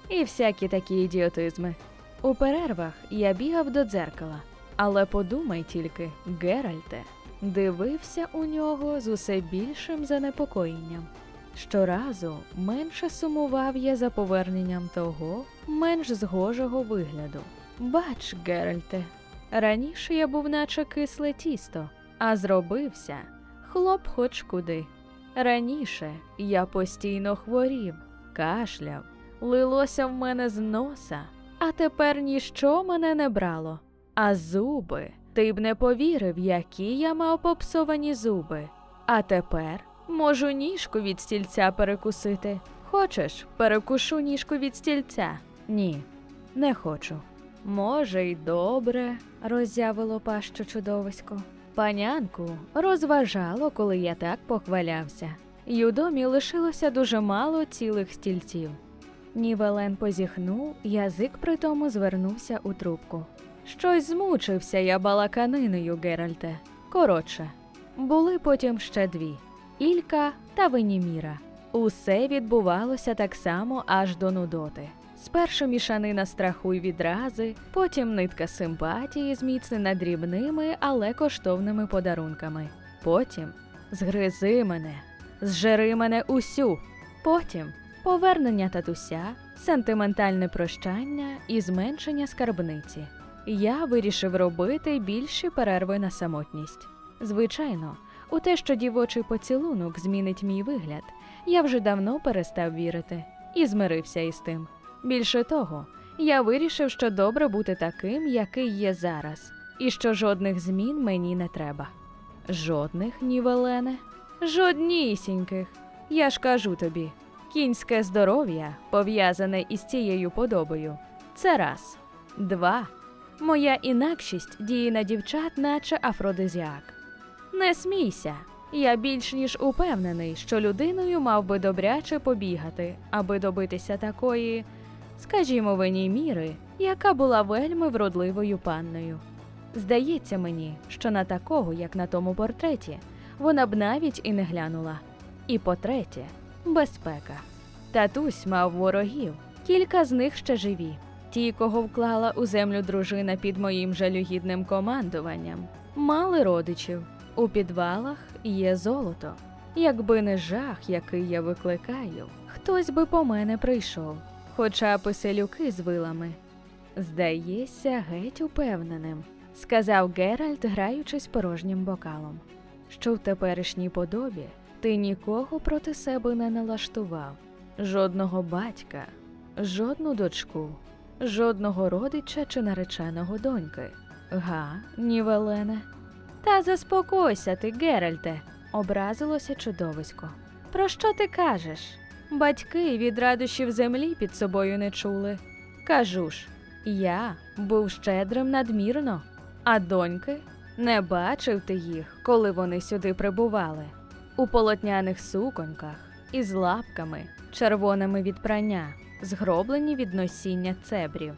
і всякі такі ідіотизми. У перервах я бігав до дзеркала, але подумай тільки, Геральте дивився у нього з усе більшим занепокоєнням. Щоразу менше сумував я за поверненням того менш згожого вигляду. Бач, Геральте, раніше я був наче кисле тісто, а зробився хлоп хоч куди. Раніше я постійно хворів, кашляв, лилося в мене з носа, а тепер ніщо мене не брало. А зуби, ти б не повірив, які я мав попсовані зуби. А тепер можу ніжку від стільця перекусити. Хочеш, перекушу ніжку від стільця? Ні, не хочу. Може, й добре, роззявило пащо чудовисько. Панянку розважало, коли я так похвалявся. І у домі лишилося дуже мало цілих стільців. Нівелен позіхнув, язик при тому звернувся у трубку. Щось змучився я балаканиною, Геральте. Коротше, були потім ще дві Ілька та Веніміра. Усе відбувалося так само аж до нудоти. Спершу мішанина страху й відрази, потім нитка симпатії, зміцнена дрібними, але коштовними подарунками. Потім згризи мене, зжери мене усю. Потім повернення татуся, сентиментальне прощання і зменшення скарбниці. Я вирішив робити більші перерви на самотність. Звичайно, у те, що дівочий поцілунок змінить мій вигляд, я вже давно перестав вірити і змирився із тим. Більше того, я вирішив, що добре бути таким, який є зараз, і що жодних змін мені не треба. Жодних, Нівелене? Жоднісіньких. Я ж кажу тобі, кінське здоров'я, пов'язане із цією подобою. Це раз. Два. Моя інакшість діє на дівчат, наче афродизіак. Не смійся. Я більш ніж упевнений, що людиною мав би добряче побігати, аби добитися такої, скажімо, веніміри, яка була вельми вродливою панною. Здається мені, що на такого, як на тому портреті, вона б навіть і не глянула. І по-третє, безпека. Татусь мав ворогів, кілька з них ще живі. Ті, кого вклала у землю дружина під моїм жалюгідним командуванням, мали родичів, У підвалах є золото. Якби не жах, який я викликаю, хтось би по мене прийшов, хоча б і селюки з вилами. Здається, геть упевненим, сказав Геральт, граючись порожнім бокалом, що в теперішній подобі ти нікого проти себе не налаштував, жодного батька, жодну дочку, жодного родича чи нареченого доньки. Га, Нівелене. Та заспокойся ти, Геральте, образилося чудовисько. Про що ти кажеш? Батьки від радощів землі під собою не чули. Кажу ж, я був щедрим надмірно, а доньки не бачив ти їх, коли вони сюди прибували. У полотняних суконьках із лапками, червоними від прання, згроблені від носіння цебрів.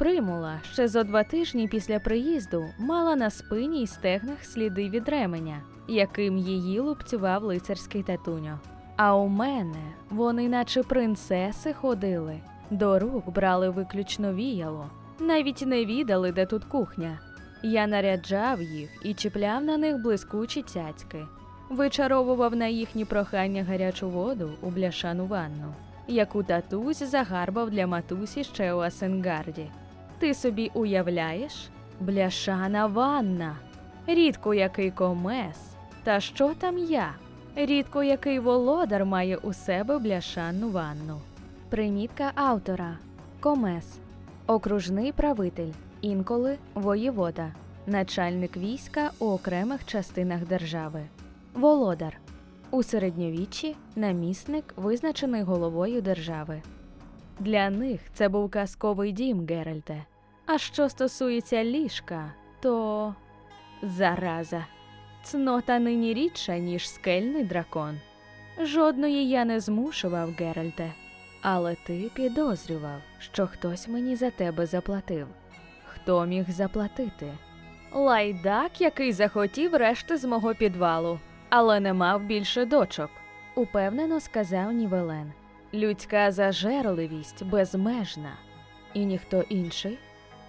Примула ще зо два тижні після приїзду мала на спині й стегнах сліди від ременя, яким її лупцював лицарський татуньо. А у мене вони, наче принцеси, ходили, до рук брали виключно віяло, навіть не відали, де тут кухня. Я наряджав їх і чіпляв на них блискучі цяцьки, вичаровував на їхні прохання гарячу воду у бляшану ванну, яку татусь загарбав для матусі ще у Асенгарді. Ти собі уявляєш? Бляшана ванна. Рідко який комес. Та що там я? Рідко який володар має у себе бляшану ванну. Примітка автора Комес. Окружний правитель. Інколи воєвода. Начальник війська у окремих частинах держави. Володар. У середньовіччі намісник, визначений головою держави. Для них це був казковий дім Геральте. А що стосується ліжка, то зараза. Цнота нині рідша, ніж скельний дракон. Жодної я не змушував, Геральте, але ти підозрював, що хтось мені за тебе заплатив. Хто міг заплатити? Лайдак, який захотів решти з мого підвалу, але не мав більше дочок, упевнено сказав Нівелен. Людська зажерливість безмежна. І ніхто інший?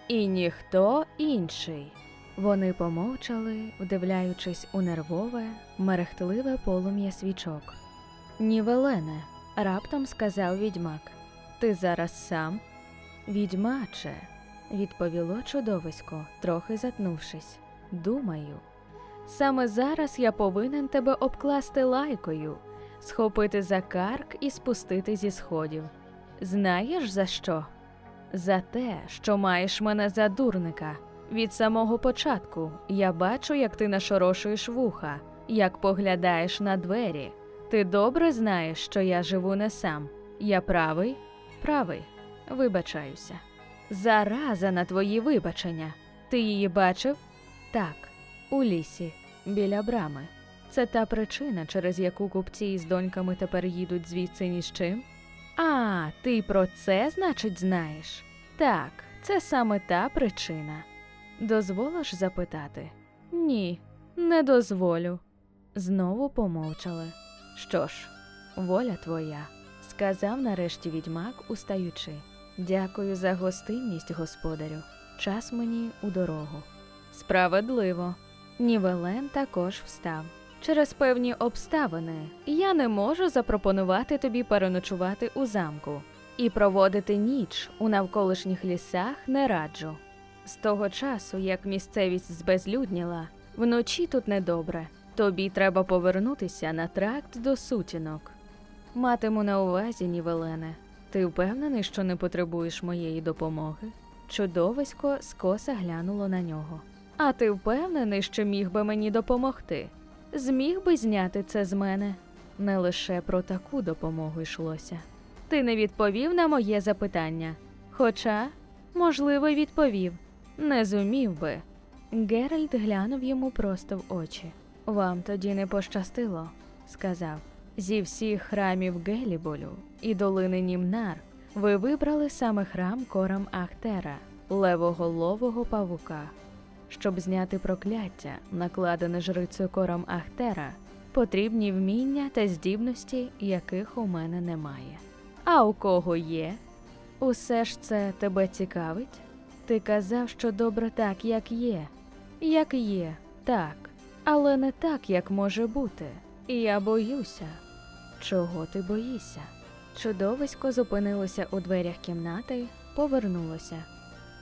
І ніхто інший. Вони помовчали, вдивляючись у нервове, мерехтливе полум'я свічок. Нівелене, раптом сказав відьмак. Ти зараз сам? Відьмаче, відповіло чудовисько, трохи затнувшись. Думаю, саме зараз я повинен тебе обкласти лайкою, схопити за карк і спустити зі сходів. Знаєш за що? За те, що маєш мене за дурника. Від самого початку я бачу, як ти нашорошуєш вуха, як поглядаєш на двері. Ти добре знаєш, що я живу не сам. Я правий? Правий. Вибачаюся. Зараза на твої вибачення. Ти її бачив? Так, у лісі, біля брами. Це та причина, через яку купці із доньками тепер їдуть звідси ні з чим? А, ти про це, значить, знаєш? Так, це саме та причина. Дозволиш запитати? Ні, не дозволю. Знову помовчали. Що ж, воля твоя, сказав нарешті відьмак, устаючи. Дякую за гостинність, господарю. Час мені у дорогу. Справедливо. Нівелен також встав. Через певні обставини я не можу запропонувати тобі переночувати у замку і проводити ніч у навколишніх лісах не раджу. З того часу, як місцевість збезлюдніла, вночі тут недобре. Тобі треба повернутися на тракт до сутінок. Матиму на увазі, Нівелене. Ти впевнений, що не потребуєш моєї допомоги? Чудовисько скоса глянуло на нього. А ти впевнений, що міг би мені допомогти? Зміг би зняти це з мене? Не лише про таку допомогу йшлося. Ти не відповів на моє запитання. Хоча, можливо, й відповів. Не зумів би. Геральт глянув йому просто в очі. Вам тоді не пощастило, сказав. Зі всіх храмів Геліболю і долини Німнар ви вибрали саме храм Корам Ахтера, левоголового павука. Щоб зняти прокляття, накладене жрицею Корам Ахтера, потрібні вміння та здібності, яких у мене немає. А у кого є? Усе ж це тебе цікавить? Ти казав, що добре так, як є. Як є, так. але не так, як може бути. І я боюся. Чого ти боїшся? Чудовисько зупинилося у дверях кімнати, повернулося.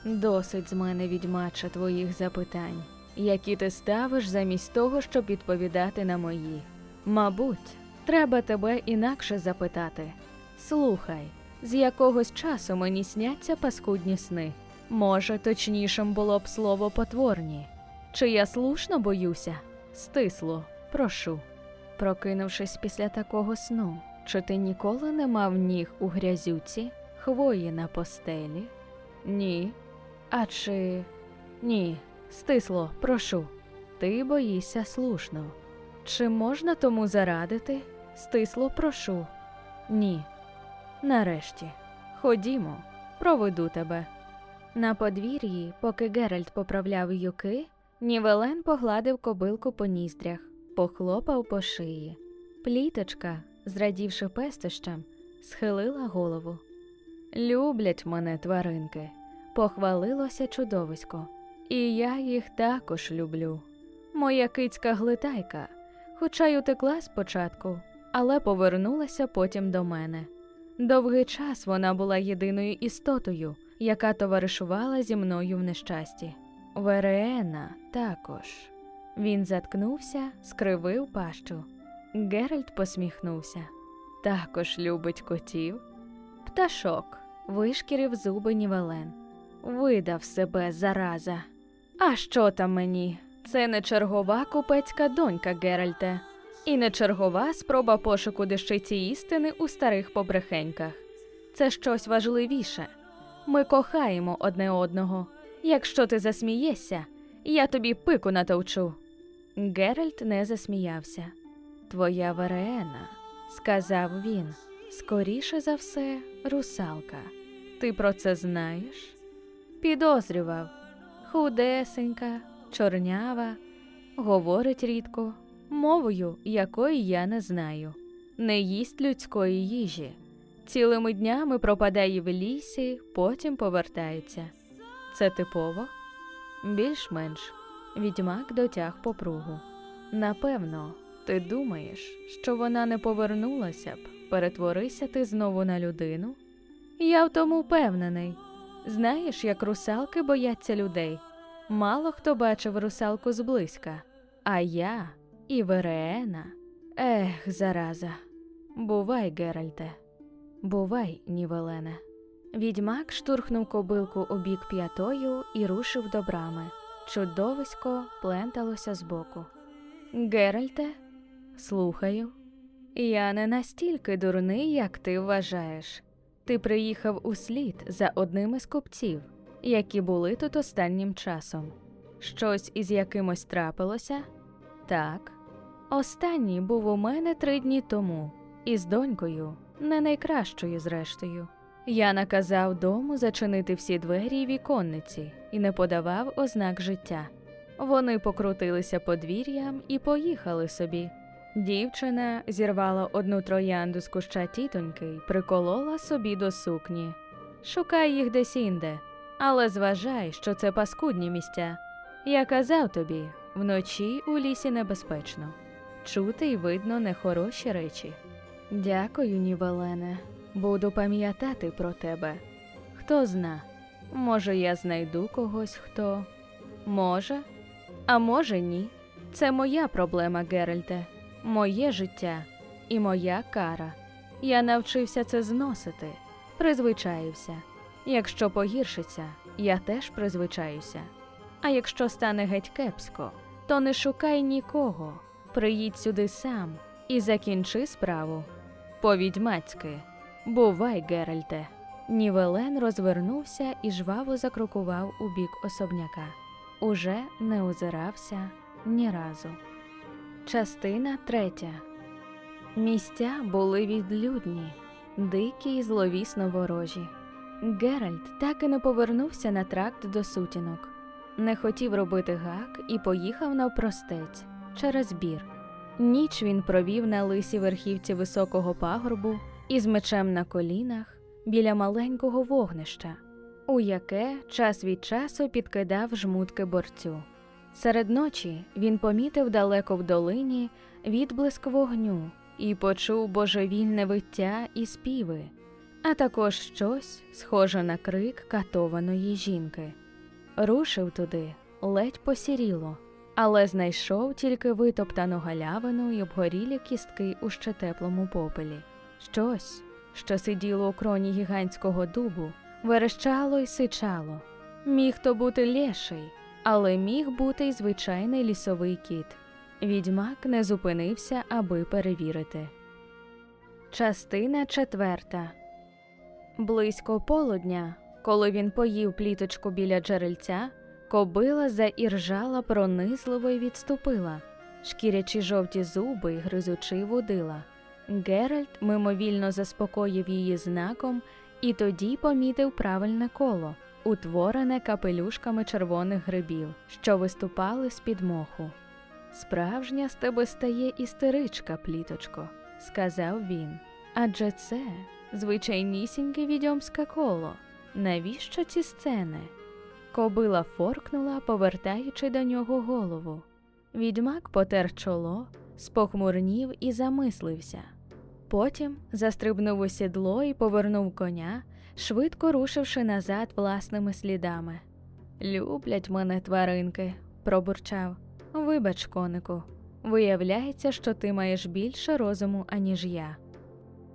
Досить з мене відьмача твоїх запитань, які ти ставиш замість того, щоб відповідати на мої. Мабуть, треба тебе інакше запитати. Слухай, з якогось часу мені сняться паскудні сни. Може, точнішим було б слово потворні. Чи я слушно боюся? Стисло, прошу. Прокинувшись після такого сну, чи ти ніколи не мав ніг у грязюці, хвої на постелі? Ні. А чи ні, стисло, прошу. Ти боїшся слушно. Чи можна тому зарадити? Стисло, прошу. Ні. Нарешті, ходімо, проведу тебе. На подвір'ї, поки Геральт поправляв юки, Нівелен погладив кобилку по ніздрях, похлопав по шиї. Пліточка, зрадівши пестощам, схилила голову. Люблять мене тваринки, похвалилося чудовисько, і я їх також люблю. Моя кицька глитайка, хоча й утекла спочатку, але повернулася потім до мене. Довгий час вона була єдиною істотою, яка товаришувала зі мною в нещасті. Вереена також. Він заткнувся, скривив пащу. Геральт посміхнувся. Також любить котів. Пташок вишкірив зуби Нівелен. Видав себе зараза. А що там мені? Це не чергова купецька донька Геральте, і не чергова спроба пошуку дещиці істини у старих побрехеньках. Це щось важливіше. Ми кохаємо одне одного. Якщо ти засмієшся, я тобі пику натовчу. Геральт не засміявся. Твоя Вереена, сказав він, скоріше за все, русалка. Ти про це знаєш? Підозрював. Худесенька, чорнява, говорить рідко, мовою, якої я не знаю, не їсть людської їжі. Цілими днями пропадає в лісі, потім повертається. Це типово? Більш-менш. Відьмак дотяг попругу. Напевно, ти думаєш, що вона не повернулася б, перетворися ти знову на людину? Я в тому впевнений. Знаєш, як русалки бояться людей. Мало хто бачив русалку зблизька, а я і Вереена. Ех, зараза. Бувай, Геральте, бувай, Нівелене. Відьмак штурхнув кобилку у бік п'ятою і рушив до брами. Чудовисько пленталося збоку. Геральте, слухаю. Я не настільки дурний, як ти вважаєш. Ти приїхав у слід за одним із купців, які були тут останнім часом. Щось із якимось трапилося? Так. Останній був у мене три дні тому, із донькою, не найкращою зрештою. Я наказав дому зачинити всі двері й віконниці і не подавав ознак життя. Вони покрутилися подвір'ям і поїхали собі. Дівчина зірвала одну троянду з куща тітоньки й приколола собі до сукні. Шукай їх десь інде, але зважай, що це паскудні місця. Я казав тобі, вночі у лісі небезпечно. Чути й видно нехороші речі. Дякую, Нівелене. Буду пам'ятати про тебе. Хто зна, може, я знайду когось, хто. Може, а може, ні. Це моя проблема, Геральте, моє життя і моя кара. Я навчився це зносити, призвичаївся. Якщо погіршиться, я теж призвичаюся. А якщо стане геть кепсько, то не шукай нікого. Приїдь сюди сам і закінчи справу. По-відьмацьки. Бувай, Геральте. Нівелен розвернувся і жваво закрокував у бік особняка. Уже не озирався ні разу. Частина третя. Місця були відлюдні, дикі й зловісно ворожі. Геральт так і не повернувся на тракт до сутінок. Не хотів робити гак і поїхав навпростець через бір. Ніч він провів на лисій верхівці високого пагорбу із мечем на колінах біля маленького вогнища, у яке час від часу підкидав жмутки борцю. Серед ночі він помітив далеко в долині відблиск вогню і почув божевільне виття і співи, а також щось схоже на крик катованої жінки. Рушив туди, ледь посіріло, але знайшов тільки витоптану галявину й обгорілі кістки у ще теплому попелі. Щось, що сиділо у кроні гігантського дубу, верещало й сичало. Міг то бути леший, але міг бути й звичайний лісовий кіт. Відьмак не зупинився, аби перевірити. Частина четверта. Близько полудня, коли він поїв пліточку біля джерельця, кобила заіржала пронизливо й відступила, шкірячи жовті зуби й гризучи водила. Геральт мимовільно заспокоїв її знаком і тоді помітив правильне коло, утворене капелюшками червоних грибів, що виступали з під моху. Справжня з тебе стає істеричка, пліточко, сказав він. Адже це звичайнісіньке відьомське коло. Навіщо ці сцени? Кобила форкнула, повертаючи до нього голову. Відьмак потер чоло, спохмурнів і замислився. Потім застрибнув у сідло і повернув коня, швидко рушивши назад власними слідами. Люблять мене тваринки, пробурчав. Вибач, конику. Виявляється, що ти маєш більше розуму, аніж я.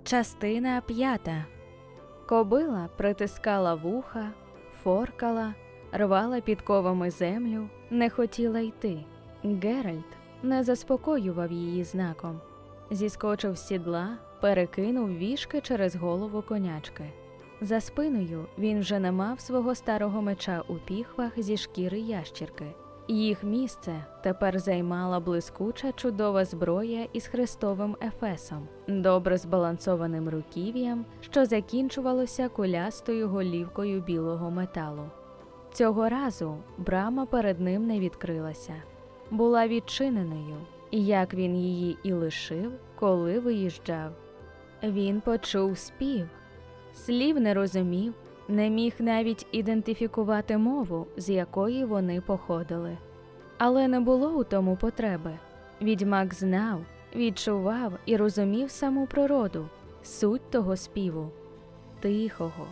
Частина п'ята. Кобила притискала вуха, форкала, рвала підковами землю, не хотіла йти. Геральт не заспокоював її знаком. Зіскочив з сідла, перекинув вішки через голову конячки. За спиною він вже не мав свого старого меча у піхвах зі шкіри ящірки. Їх місце тепер займала блискуча чудова зброя із хрестовим ефесом, добре збалансованим руків'ям, що закінчувалося кулястою голівкою білого металу. Цього разу брама перед ним не відкрилася, була відчиненою, як він її і лишив, коли виїжджав. Він почув спів, слів не розумів, не міг навіть ідентифікувати мову, з якої вони походили. Але не було у тому потреби. Відьмак знав, відчував і розумів саму природу, суть того співу тихого,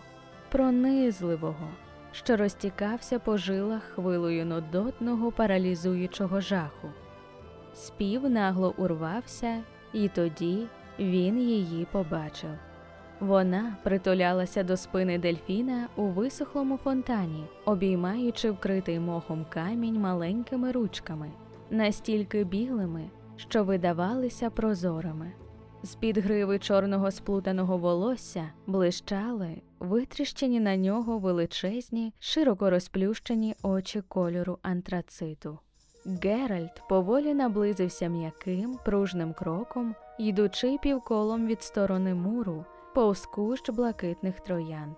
пронизливого, що розтікався по жилах хвилою нудотного паралізуючого жаху. Спів нагло урвався, і тоді він її побачив. Вона притулялася до спини дельфіна у висохлому фонтані, обіймаючи вкритий мохом камінь маленькими ручками, настільки білими, що видавалися прозорими. З під гриви чорного сплутаного волосся блищали, витріщені на нього величезні, широко розплющені очі кольору антрациту. Геральт поволі наблизився м'яким, пружним кроком, йдучи півколом від сторони муру повз кущ блакитних троянд.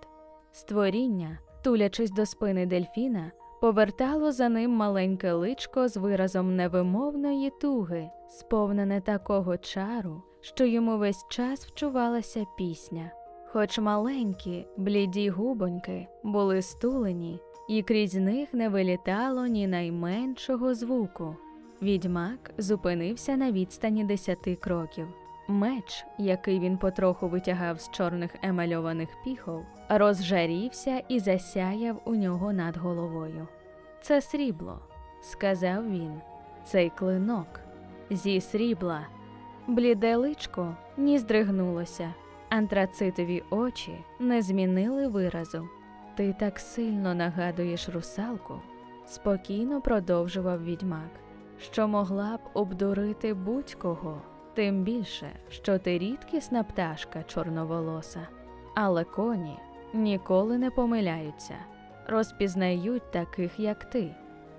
Створіння, тулячись до спини дельфіна, повертало за ним маленьке личко з виразом невимовної туги, сповнене такого чару, що йому весь час вчувалася пісня. Хоч маленькі, бліді губоньки були стулені, і крізь них не вилітало ні найменшого звуку. Відьмак зупинився на відстані десяти кроків. Меч, який він потроху витягав з чорних емальованих піхов, розжарівся і засяяв у нього над головою. Це срібло, сказав він, цей клинок зі срібла. Бліде личко ні здригнулося, антрацитові очі не змінили виразу. Ти так сильно нагадуєш русалку, спокійно продовжував відьмак, що могла б обдурити будь-кого. Тим більше, що ти рідкісна пташка чорноволоса, але коні ніколи не помиляються, розпізнають таких, як ти,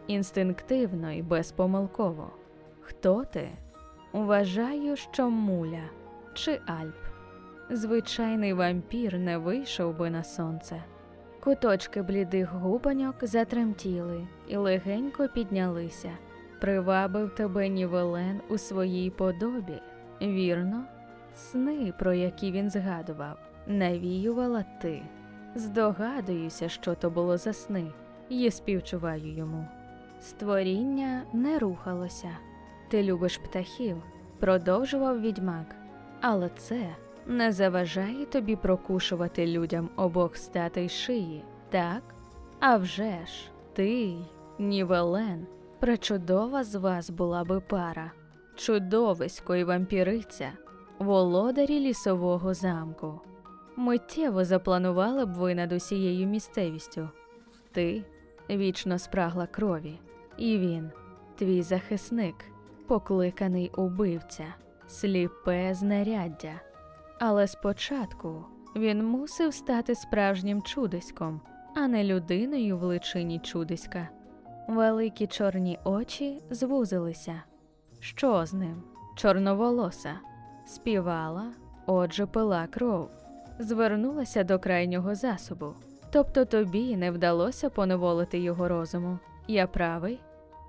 інстинктивно і безпомилково. Хто ти? Вважаю, що муля чи Альп. Звичайний вампір не вийшов би на сонце. Куточки блідих губаньок затремтіли і легенько піднялися. Привабив тебе Нівелен у своїй подобі, вірно, сни, про які він згадував, навіювала ти. Здогадуюся, що то було за сни, і співчуваю йому. Створіння не рухалося. Ти любиш птахів, продовжував відьмак. Але це не заважає тобі прокушувати людям обох статей шиї, так? А вже ж, ти, Нівелен, пречудова з вас була би пара, чудовисько і вампіриця, володарі лісового замку. Миттєво запланували б ви над усією місцевістю. Ти вічно спрагла крові, і він, твій захисник, покликаний убивця, сліпе знаряддя. Але спочатку він мусив стати справжнім чудиськом, а не людиною в личині чудиська. Великі чорні очі звузилися. Що з ним? Чорноволоса. Співала, отже, пила кров, звернулася до крайнього засобу. Тобто тобі не вдалося поневолити його розуму. Я правий?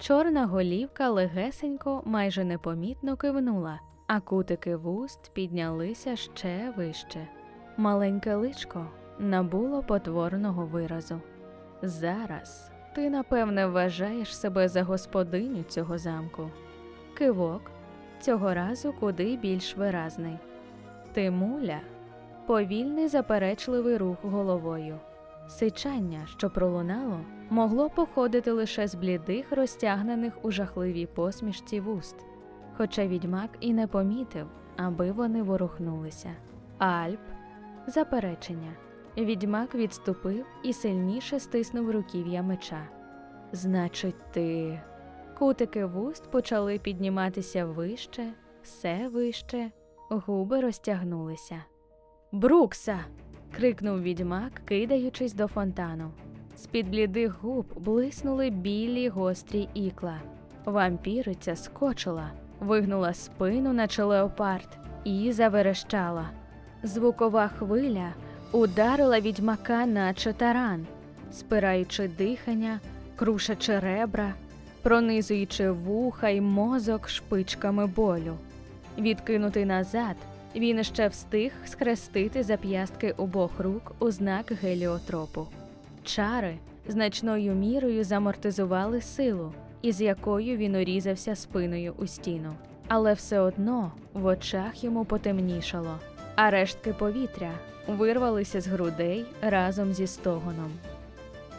Чорна голівка легесенько, майже непомітно кивнула, а кутики вуст піднялися ще вище. Маленьке личко набуло потворного виразу. Зараз ти, напевне, вважаєш себе за господиню цього замку. Кивок цього разу куди більш виразний. Ти муля, повільний заперечливий рух головою. Сичання, що пролунало, могло походити лише з блідих, розтягнених у жахливій посмішці вуст, хоча відьмак і не помітив, аби вони ворухнулися. Альп заперечення. Відьмак відступив і сильніше стиснув руків'я меча. Значить, ти. Кутики вуст почали підніматися вище, все вище, губи розтягнулися. Брукса. крикнув відьмак, кидаючись до фонтану. З-під блідих губ блиснули білі гострі ікла. Вампіриця скочила, вигнула спину, наче леопард, і заверещала. Звукова хвиля ударила відьмака, наче таран, спираючи дихання, крушачи ребра, пронизуючи вуха й мозок шпичками болю. Відкинутий назад, він ще встиг схрестити зап'ястки обох рук у знак геліотропу. Чари значною мірою замортизували силу, із якою він урізався спиною у стіну. Але все одно в очах йому потемнішало, а рештки повітря вирвалися з грудей разом зі стогоном.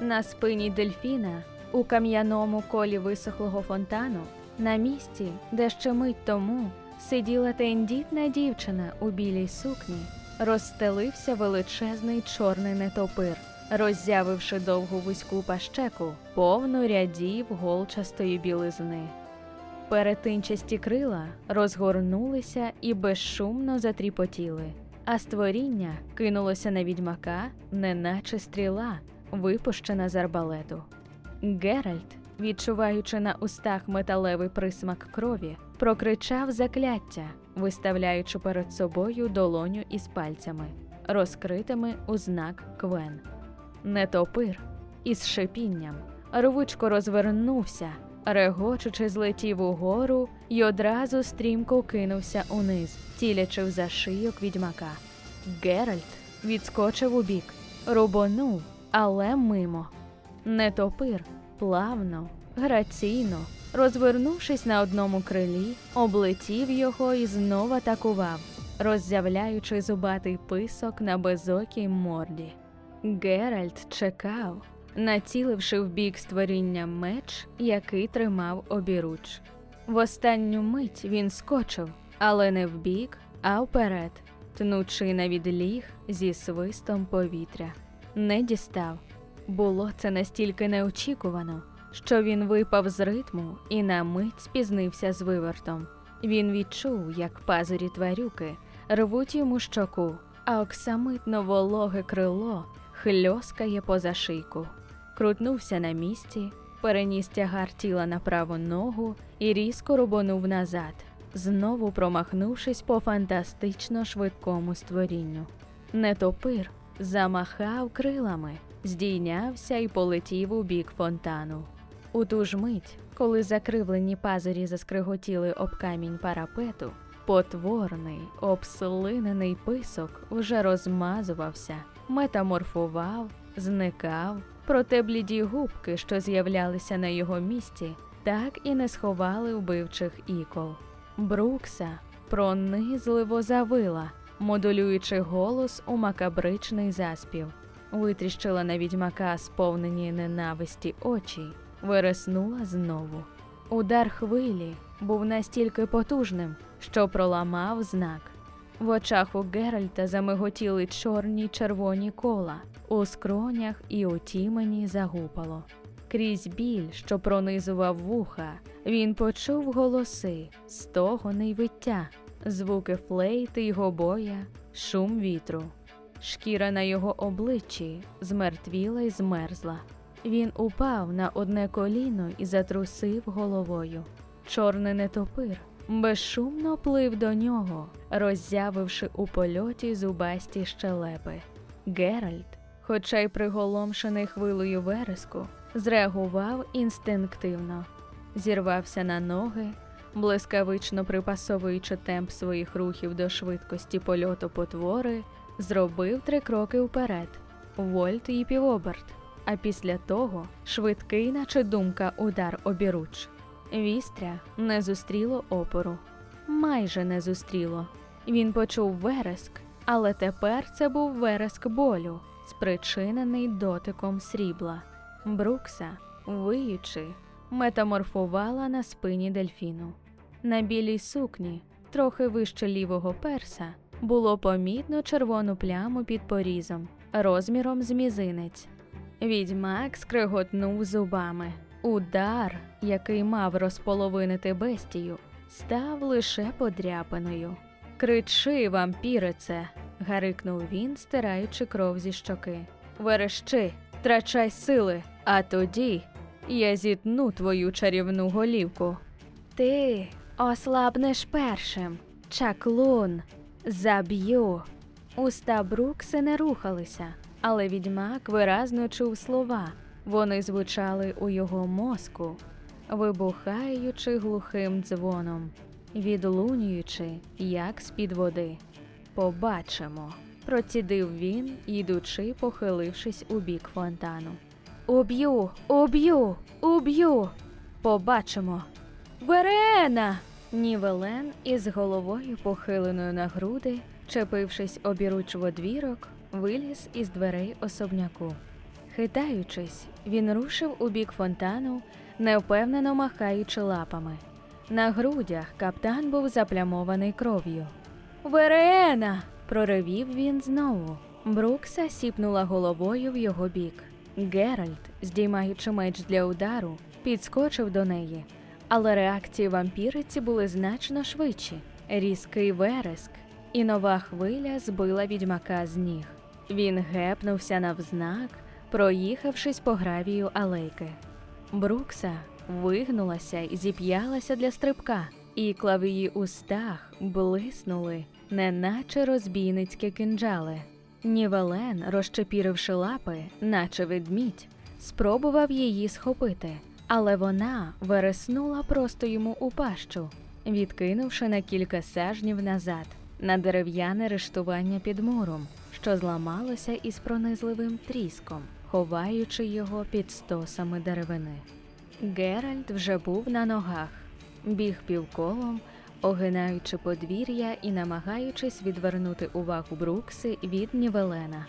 На спині дельфіна, у кам'яному колі висохлого фонтану, на місці, де ще мить тому сиділа тендітна дівчина у білій сукні, розстелився величезний чорний нетопир, роззявивши довгу вузьку пащеку, повну рядів голчастої білизни. Перетинчасті крила розгорнулися і безшумно затріпотіли, а створіння кинулося на відьмака, неначе стріла, випущена з арбалету. Геральт, відчуваючи на устах металевий присмак крові, прокричав закляття, виставляючи перед собою долоню із пальцями, розкритими у знак квен. Нетопир із шипінням рвучко розвернувся, регочучи, злетів угору й одразу стрімко кинувся униз, цілячи в зашийок відьмака. Геральт відскочив убік, рубонув, але мимо. Нетопир плавно, граційно, розвернувшись на одному крилі, облетів його і знов атакував, роззявляючи зубатий писок на безокій морді. Геральт чекав, націливши в бік створіння меч, який тримав обіруч. В останню мить він скочив, але не вбік, а вперед, тнучи на відліг зі свистом повітря. Не дістав. Було це настільки неочікувано, що він випав з ритму і на мить спізнився з вивертом. Він відчув, як пазурі тварюки рвуть йому щоку, а оксамитно вологе крило хльоскає поза шийку. Крутнувся на місці, переніс тягар тіла на праву ногу і різко рубонув назад, знову промахнувшись по фантастично швидкому створінню. Нетопир замахав крилами, здійнявся і полетів у бік фонтану. У ту ж мить, коли закривлені пазурі заскриготіли об камінь парапету, потворний, обслинений писок вже розмазувався, метаморфував, зникав, проте бліді губки, що з'являлися на його місці, так і не сховали вбивчих ікол. Брукса пронизливо завила, модулюючи голос у макабричний заспів. Витріщила на відьмака сповнені ненависті очі, вириснула знову. Удар хвилі був настільки потужним, що проламав знак. В очах у Геральта замиготіли чорні червоні кола, у скронях і у тімені загупало. Крізь біль, що пронизував вуха, він почув голоси, стогони й виття, звуки флейти й гобоя, шум вітру. Шкіра на його обличчі змертвіла й змерзла. Він упав на одне коліно і затрусив головою. Чорний нетопир безшумно плив до нього, роззявивши у польоті зубасті щелепи. Геральт, хоча й приголомшений хвилею вереску, зреагував інстинктивно, зірвався на ноги, блискавично припасовуючи темп своїх рухів до швидкості польоту потвори, зробив три кроки вперед, вольт і півоберт, а після того швидкий, наче думка, удар обіруч. Вістря не зустріло опору, майже не зустріло. Він почув вереск, але тепер це був вереск болю, спричинений дотиком срібла. Брукса, виючи, метаморфувала на спині дельфіну. На білій сукні, трохи вище лівого перса, було помітно червону пляму під порізом, розміром з мізинець. Відьмак скриготнув зубами. Удар, який мав розполовинити бестію, став лише подряпиною. Кричи, вампірице, гарикнув він, стираючи кров зі щоки. Верещи, трачай сили, а тоді я зітну твою чарівну голівку. Ти ослабнеш першим, чаклун, заб'ю. Уста Брукси не рухалися, але відьмак виразно чув слова. Вони звучали у його мозку, вибухаючи глухим дзвоном, відлунюючи, як з-під води. Побачимо, процідив він, ідучи, похилившись у бік фонтану. Уб'ю, уб'ю, уб'ю. Побачимо. Верена! Нівелен із головою похиленою на груди, чепившись обіруч в одвірок, виліз із дверей особняку. Хитаючись, він рушив у бік фонтану, невпевнено махаючи лапами. На грудях каптан був заплямований кров'ю. Верена! проривів він знову. Брукса сіпнула головою в його бік. Геральт, здіймаючи меч для удару, підскочив до неї, але реакції вампіриці були значно швидші. Різкий вереск, і нова хвиля збила відьмака з ніг. Він гепнувся навзнак, проїхавшись по гравію алейки. Брукса вигнулася і зіп'ялася для стрибка, ікла в її устах блиснули, неначе розбійницькі кинджали. Нівелен, розчепіривши лапи, наче ведмідь, спробував її схопити, але вона вереснула просто йому у пащу, відкинувши на кілька сажнів назад на дерев'яне рештування під муром, що зламалося із пронизливим тріском, ховаючи його під стосами деревини. Геральт вже був на ногах, біг півколом, огинаючи подвір'я і намагаючись відвернути увагу Брукси від Нівелена.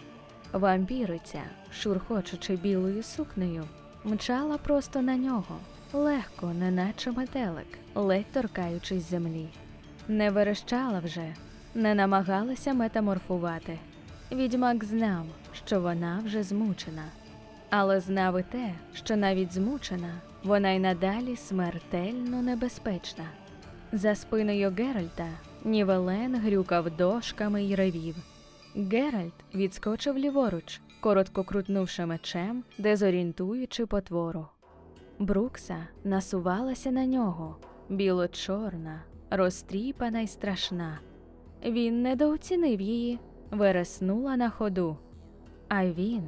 Вампіриця, шурхочучи білою сукнею, мчала просто на нього, легко, неначе метелик, ледь торкаючись землі. Не верещала вже, не намагалася метаморфувати. Відьмак знав, що вона вже змучена, але знав і те, що навіть змучена, вона й надалі смертельно небезпечна. За спиною Геральта Нівелен грюкав дошками й ревів. Геральт відскочив ліворуч, коротко крутнувши мечем, дезорієнтуючи потвору. Брукса насувалася на нього, біло-чорна, розтріпана й страшна. Він недооцінив її, вереснула на ходу. А він,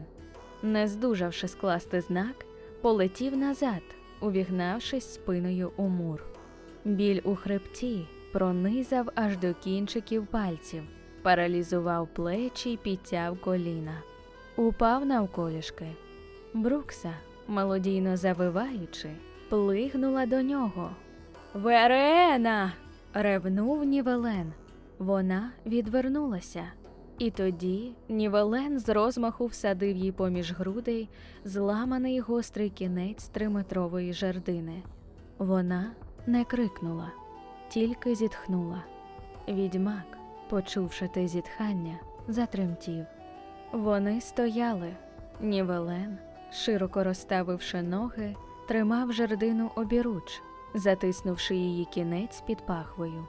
не здужавши скласти знак, полетів назад, увігнавшись спиною у мур. Біль у хребті пронизав аж до кінчиків пальців, паралізував плечі й підтяв коліна. Упав навколішки. Брукса, мелодійно завиваючи, плигнула до нього. Верена. ревнув Нівелен. Вона відвернулася. І тоді Нівелен з розмаху всадив їй поміж грудей зламаний гострий кінець триметрової жердини. Вона не крикнула, тільки зітхнула. Відьмак, почувши те зітхання, затремтів. Вони стояли. Нівелен, широко розставивши ноги, тримав жердину обіруч, затиснувши її кінець під пахвою.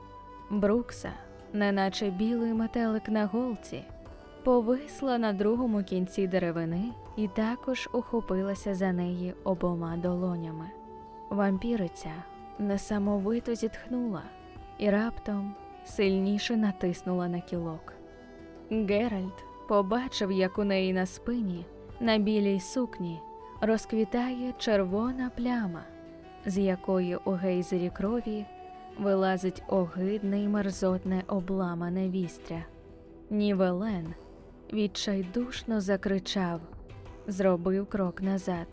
Брукса, неначе білий метелик на голці, повисла на другому кінці деревини і також ухопилася за неї обома долонями. Вампіриця несамовито зітхнула і раптом сильніше натиснула на кілок. Геральт побачив, як у неї на спині, на білій сукні, розквітає червона пляма, з якої у гейзері крові вилазить огидне й мерзотне обламане вістря. Нівелен відчайдушно закричав, зробив крок назад,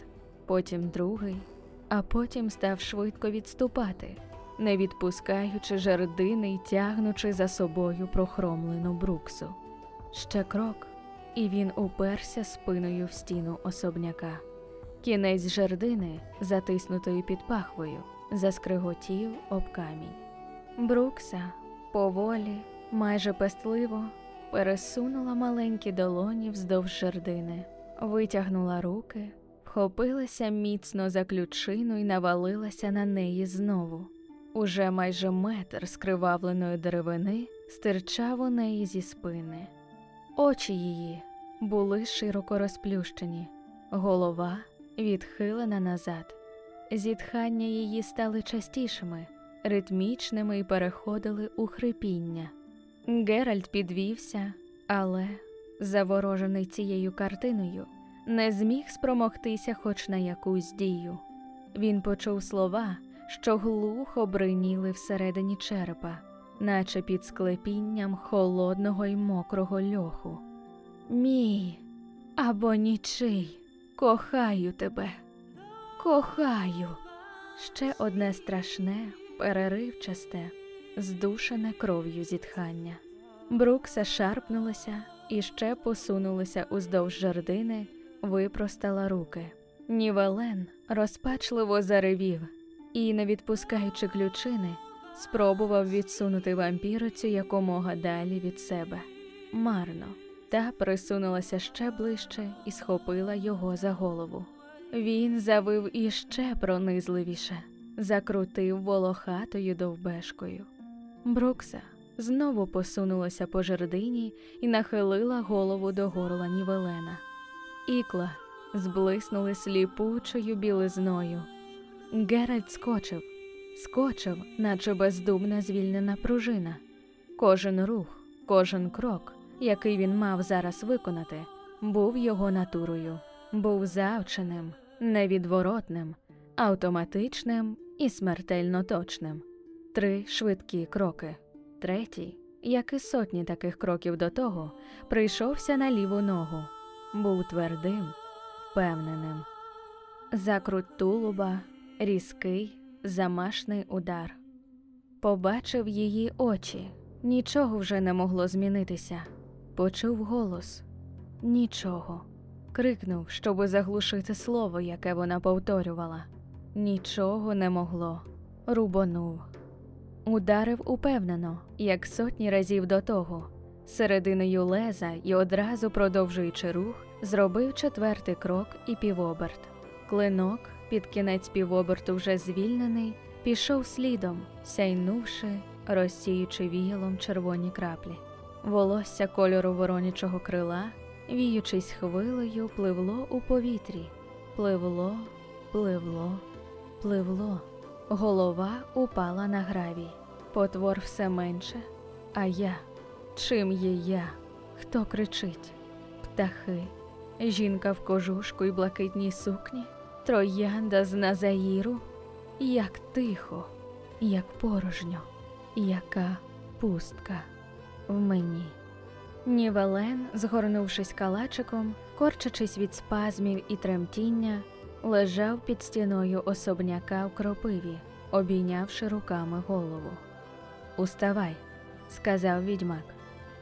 потім другий, а потім став швидко відступати, не відпускаючи жердини й тягнучи за собою прохромлену бруксу. Ще крок, і він уперся спиною в стіну особняка. Кінець жердини, затиснутої під пахвою, заскриготів об камінь. Брукса поволі, майже пестливо, пересунула маленькі долоні вздовж жердини, витягнула руки, вхопилася міцно за ключину і навалилася на неї знову. Уже майже метр скривавленої деревини стирчав у неї зі спини. Очі її були широко розплющені, голова відхилена назад. Зітхання її стали частішими, ритмічними і переходили у хрипіння. Геральт підвівся, але, заворожений цією картиною, не зміг спромогтися хоч на якусь дію. Він почув слова, що глухо бриніли всередині черепа, наче під склепінням холодного й мокрого льоху. Мій або нічий, кохаю тебе, кохаю. Ще одне страшне, переривчасте, здушене кров'ю зітхання. Брукса шарпнулася і ще посунулася уздовж жердини, випростала руки. Нівелен розпачливо заревів і, не відпускаючи ключини, спробував відсунути вампірицю якомога далі від себе. Марно, та присунулася ще ближче і схопила його за голову. Він завив іще пронизливіше, закрутив волохатою довбешкою. Брукса знову посунулася по жердині і нахилила голову до горла Нівелена. Ікла зблиснули сліпучою білизною. Геральт скочив, скочив, наче бездумна звільнена пружина. Кожен рух, кожен крок, який він мав зараз виконати, був його натурою, був завченим, невідворотним, автоматичним і смертельно точним. Три швидкі кроки. Третій, як і сотні таких кроків до того, прийшовся на ліву ногу, був твердим, впевненим. Закрут тулуба, різкий, замашний удар. Побачив її очі, нічого вже не могло змінитися. Почув голос нічого. Крикнув, щоби заглушити слово, яке вона повторювала. Нічого не могло. Рубонув. Ударив упевнено, як сотні разів до того. Серединою леза і одразу продовжуючи рух, зробив четвертий крок і півоберт. Клинок, під кінець півоберту вже звільнений, пішов слідом, сяйнувши, розсіючи віялом червоні краплі. Волосся кольору воронячого крила, віючись хвилею, пливло у повітрі, пливло, пливло, пливло. Голова упала на гравій. Потвор все менше. А я, чим є я? Хто кричить? Птахи, жінка в кожушку й блакитній сукні, троянда з Назаїру, як тихо, як порожньо, яка пустка в мені. Нівелен, згорнувшись калачиком, корчачись від спазмів і тремтіння, лежав під стіною особняка в кропиві, обійнявши руками голову. Уставай, сказав відьмак.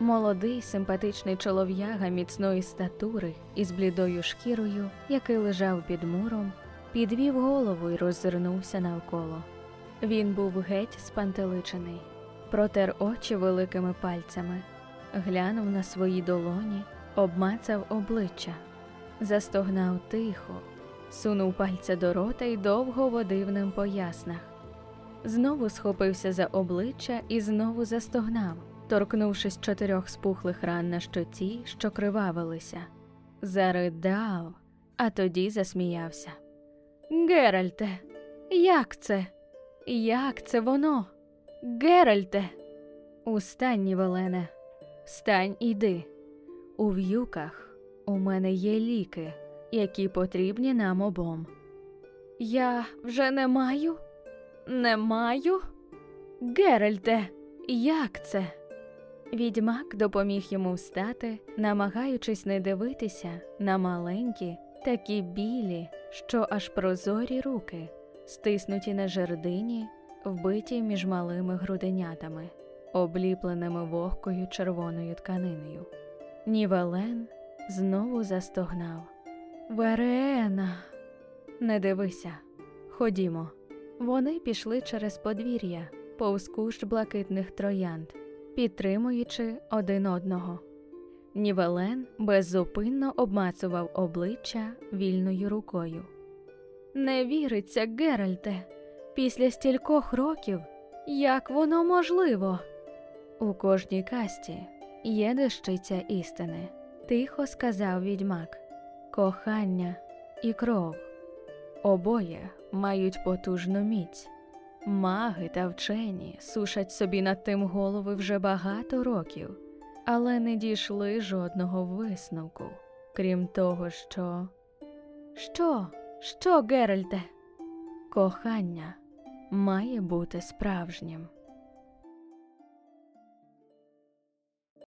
Молодий, симпатичний чолов'яга міцної статури із блідою шкірою, який лежав під муром, підвів голову і роззирнувся навколо. Він був геть спантеличений, протер очі великими пальцями, глянув на свої долоні, обмацав обличчя, застогнав тихо, сунув пальця до рота й довго водив ним по яснах. Знову схопився за обличчя і знову застогнав, торкнувшись чотирьох спухлих ран на щоці, що кривавилися. Заридав, а тоді засміявся. Геральте, як це? Як це воно? Геральте. Устань, Нівелене, встань іди. У в'юках у мене є ліки, які потрібні нам обом. Я вже не маю? Не маю? Геральте, як це? Відьмак допоміг йому встати, намагаючись не дивитися на маленькі, такі білі, що аж прозорі руки, стиснуті на жердині, вбиті між малими груденятами, обліпленими вогкою червоною тканиною. Нівелен знову застогнав. Верена, не дивися, ходімо. Вони пішли через подвір'я, повз кущ блакитних троянд, підтримуючи один одного. Нівелен беззупинно обмацував обличчя вільною рукою. Не віриться, Геральте, після стількох років, як воно можливо? У кожній касті є дещиця істини, тихо сказав відьмак, кохання і кров. Обоє мають потужну міць. Маги та вчені сушать собі над тим голови вже багато років, але не дійшли жодного висновку, крім того, що. Що? Що, Геральте? Кохання має бути справжнім.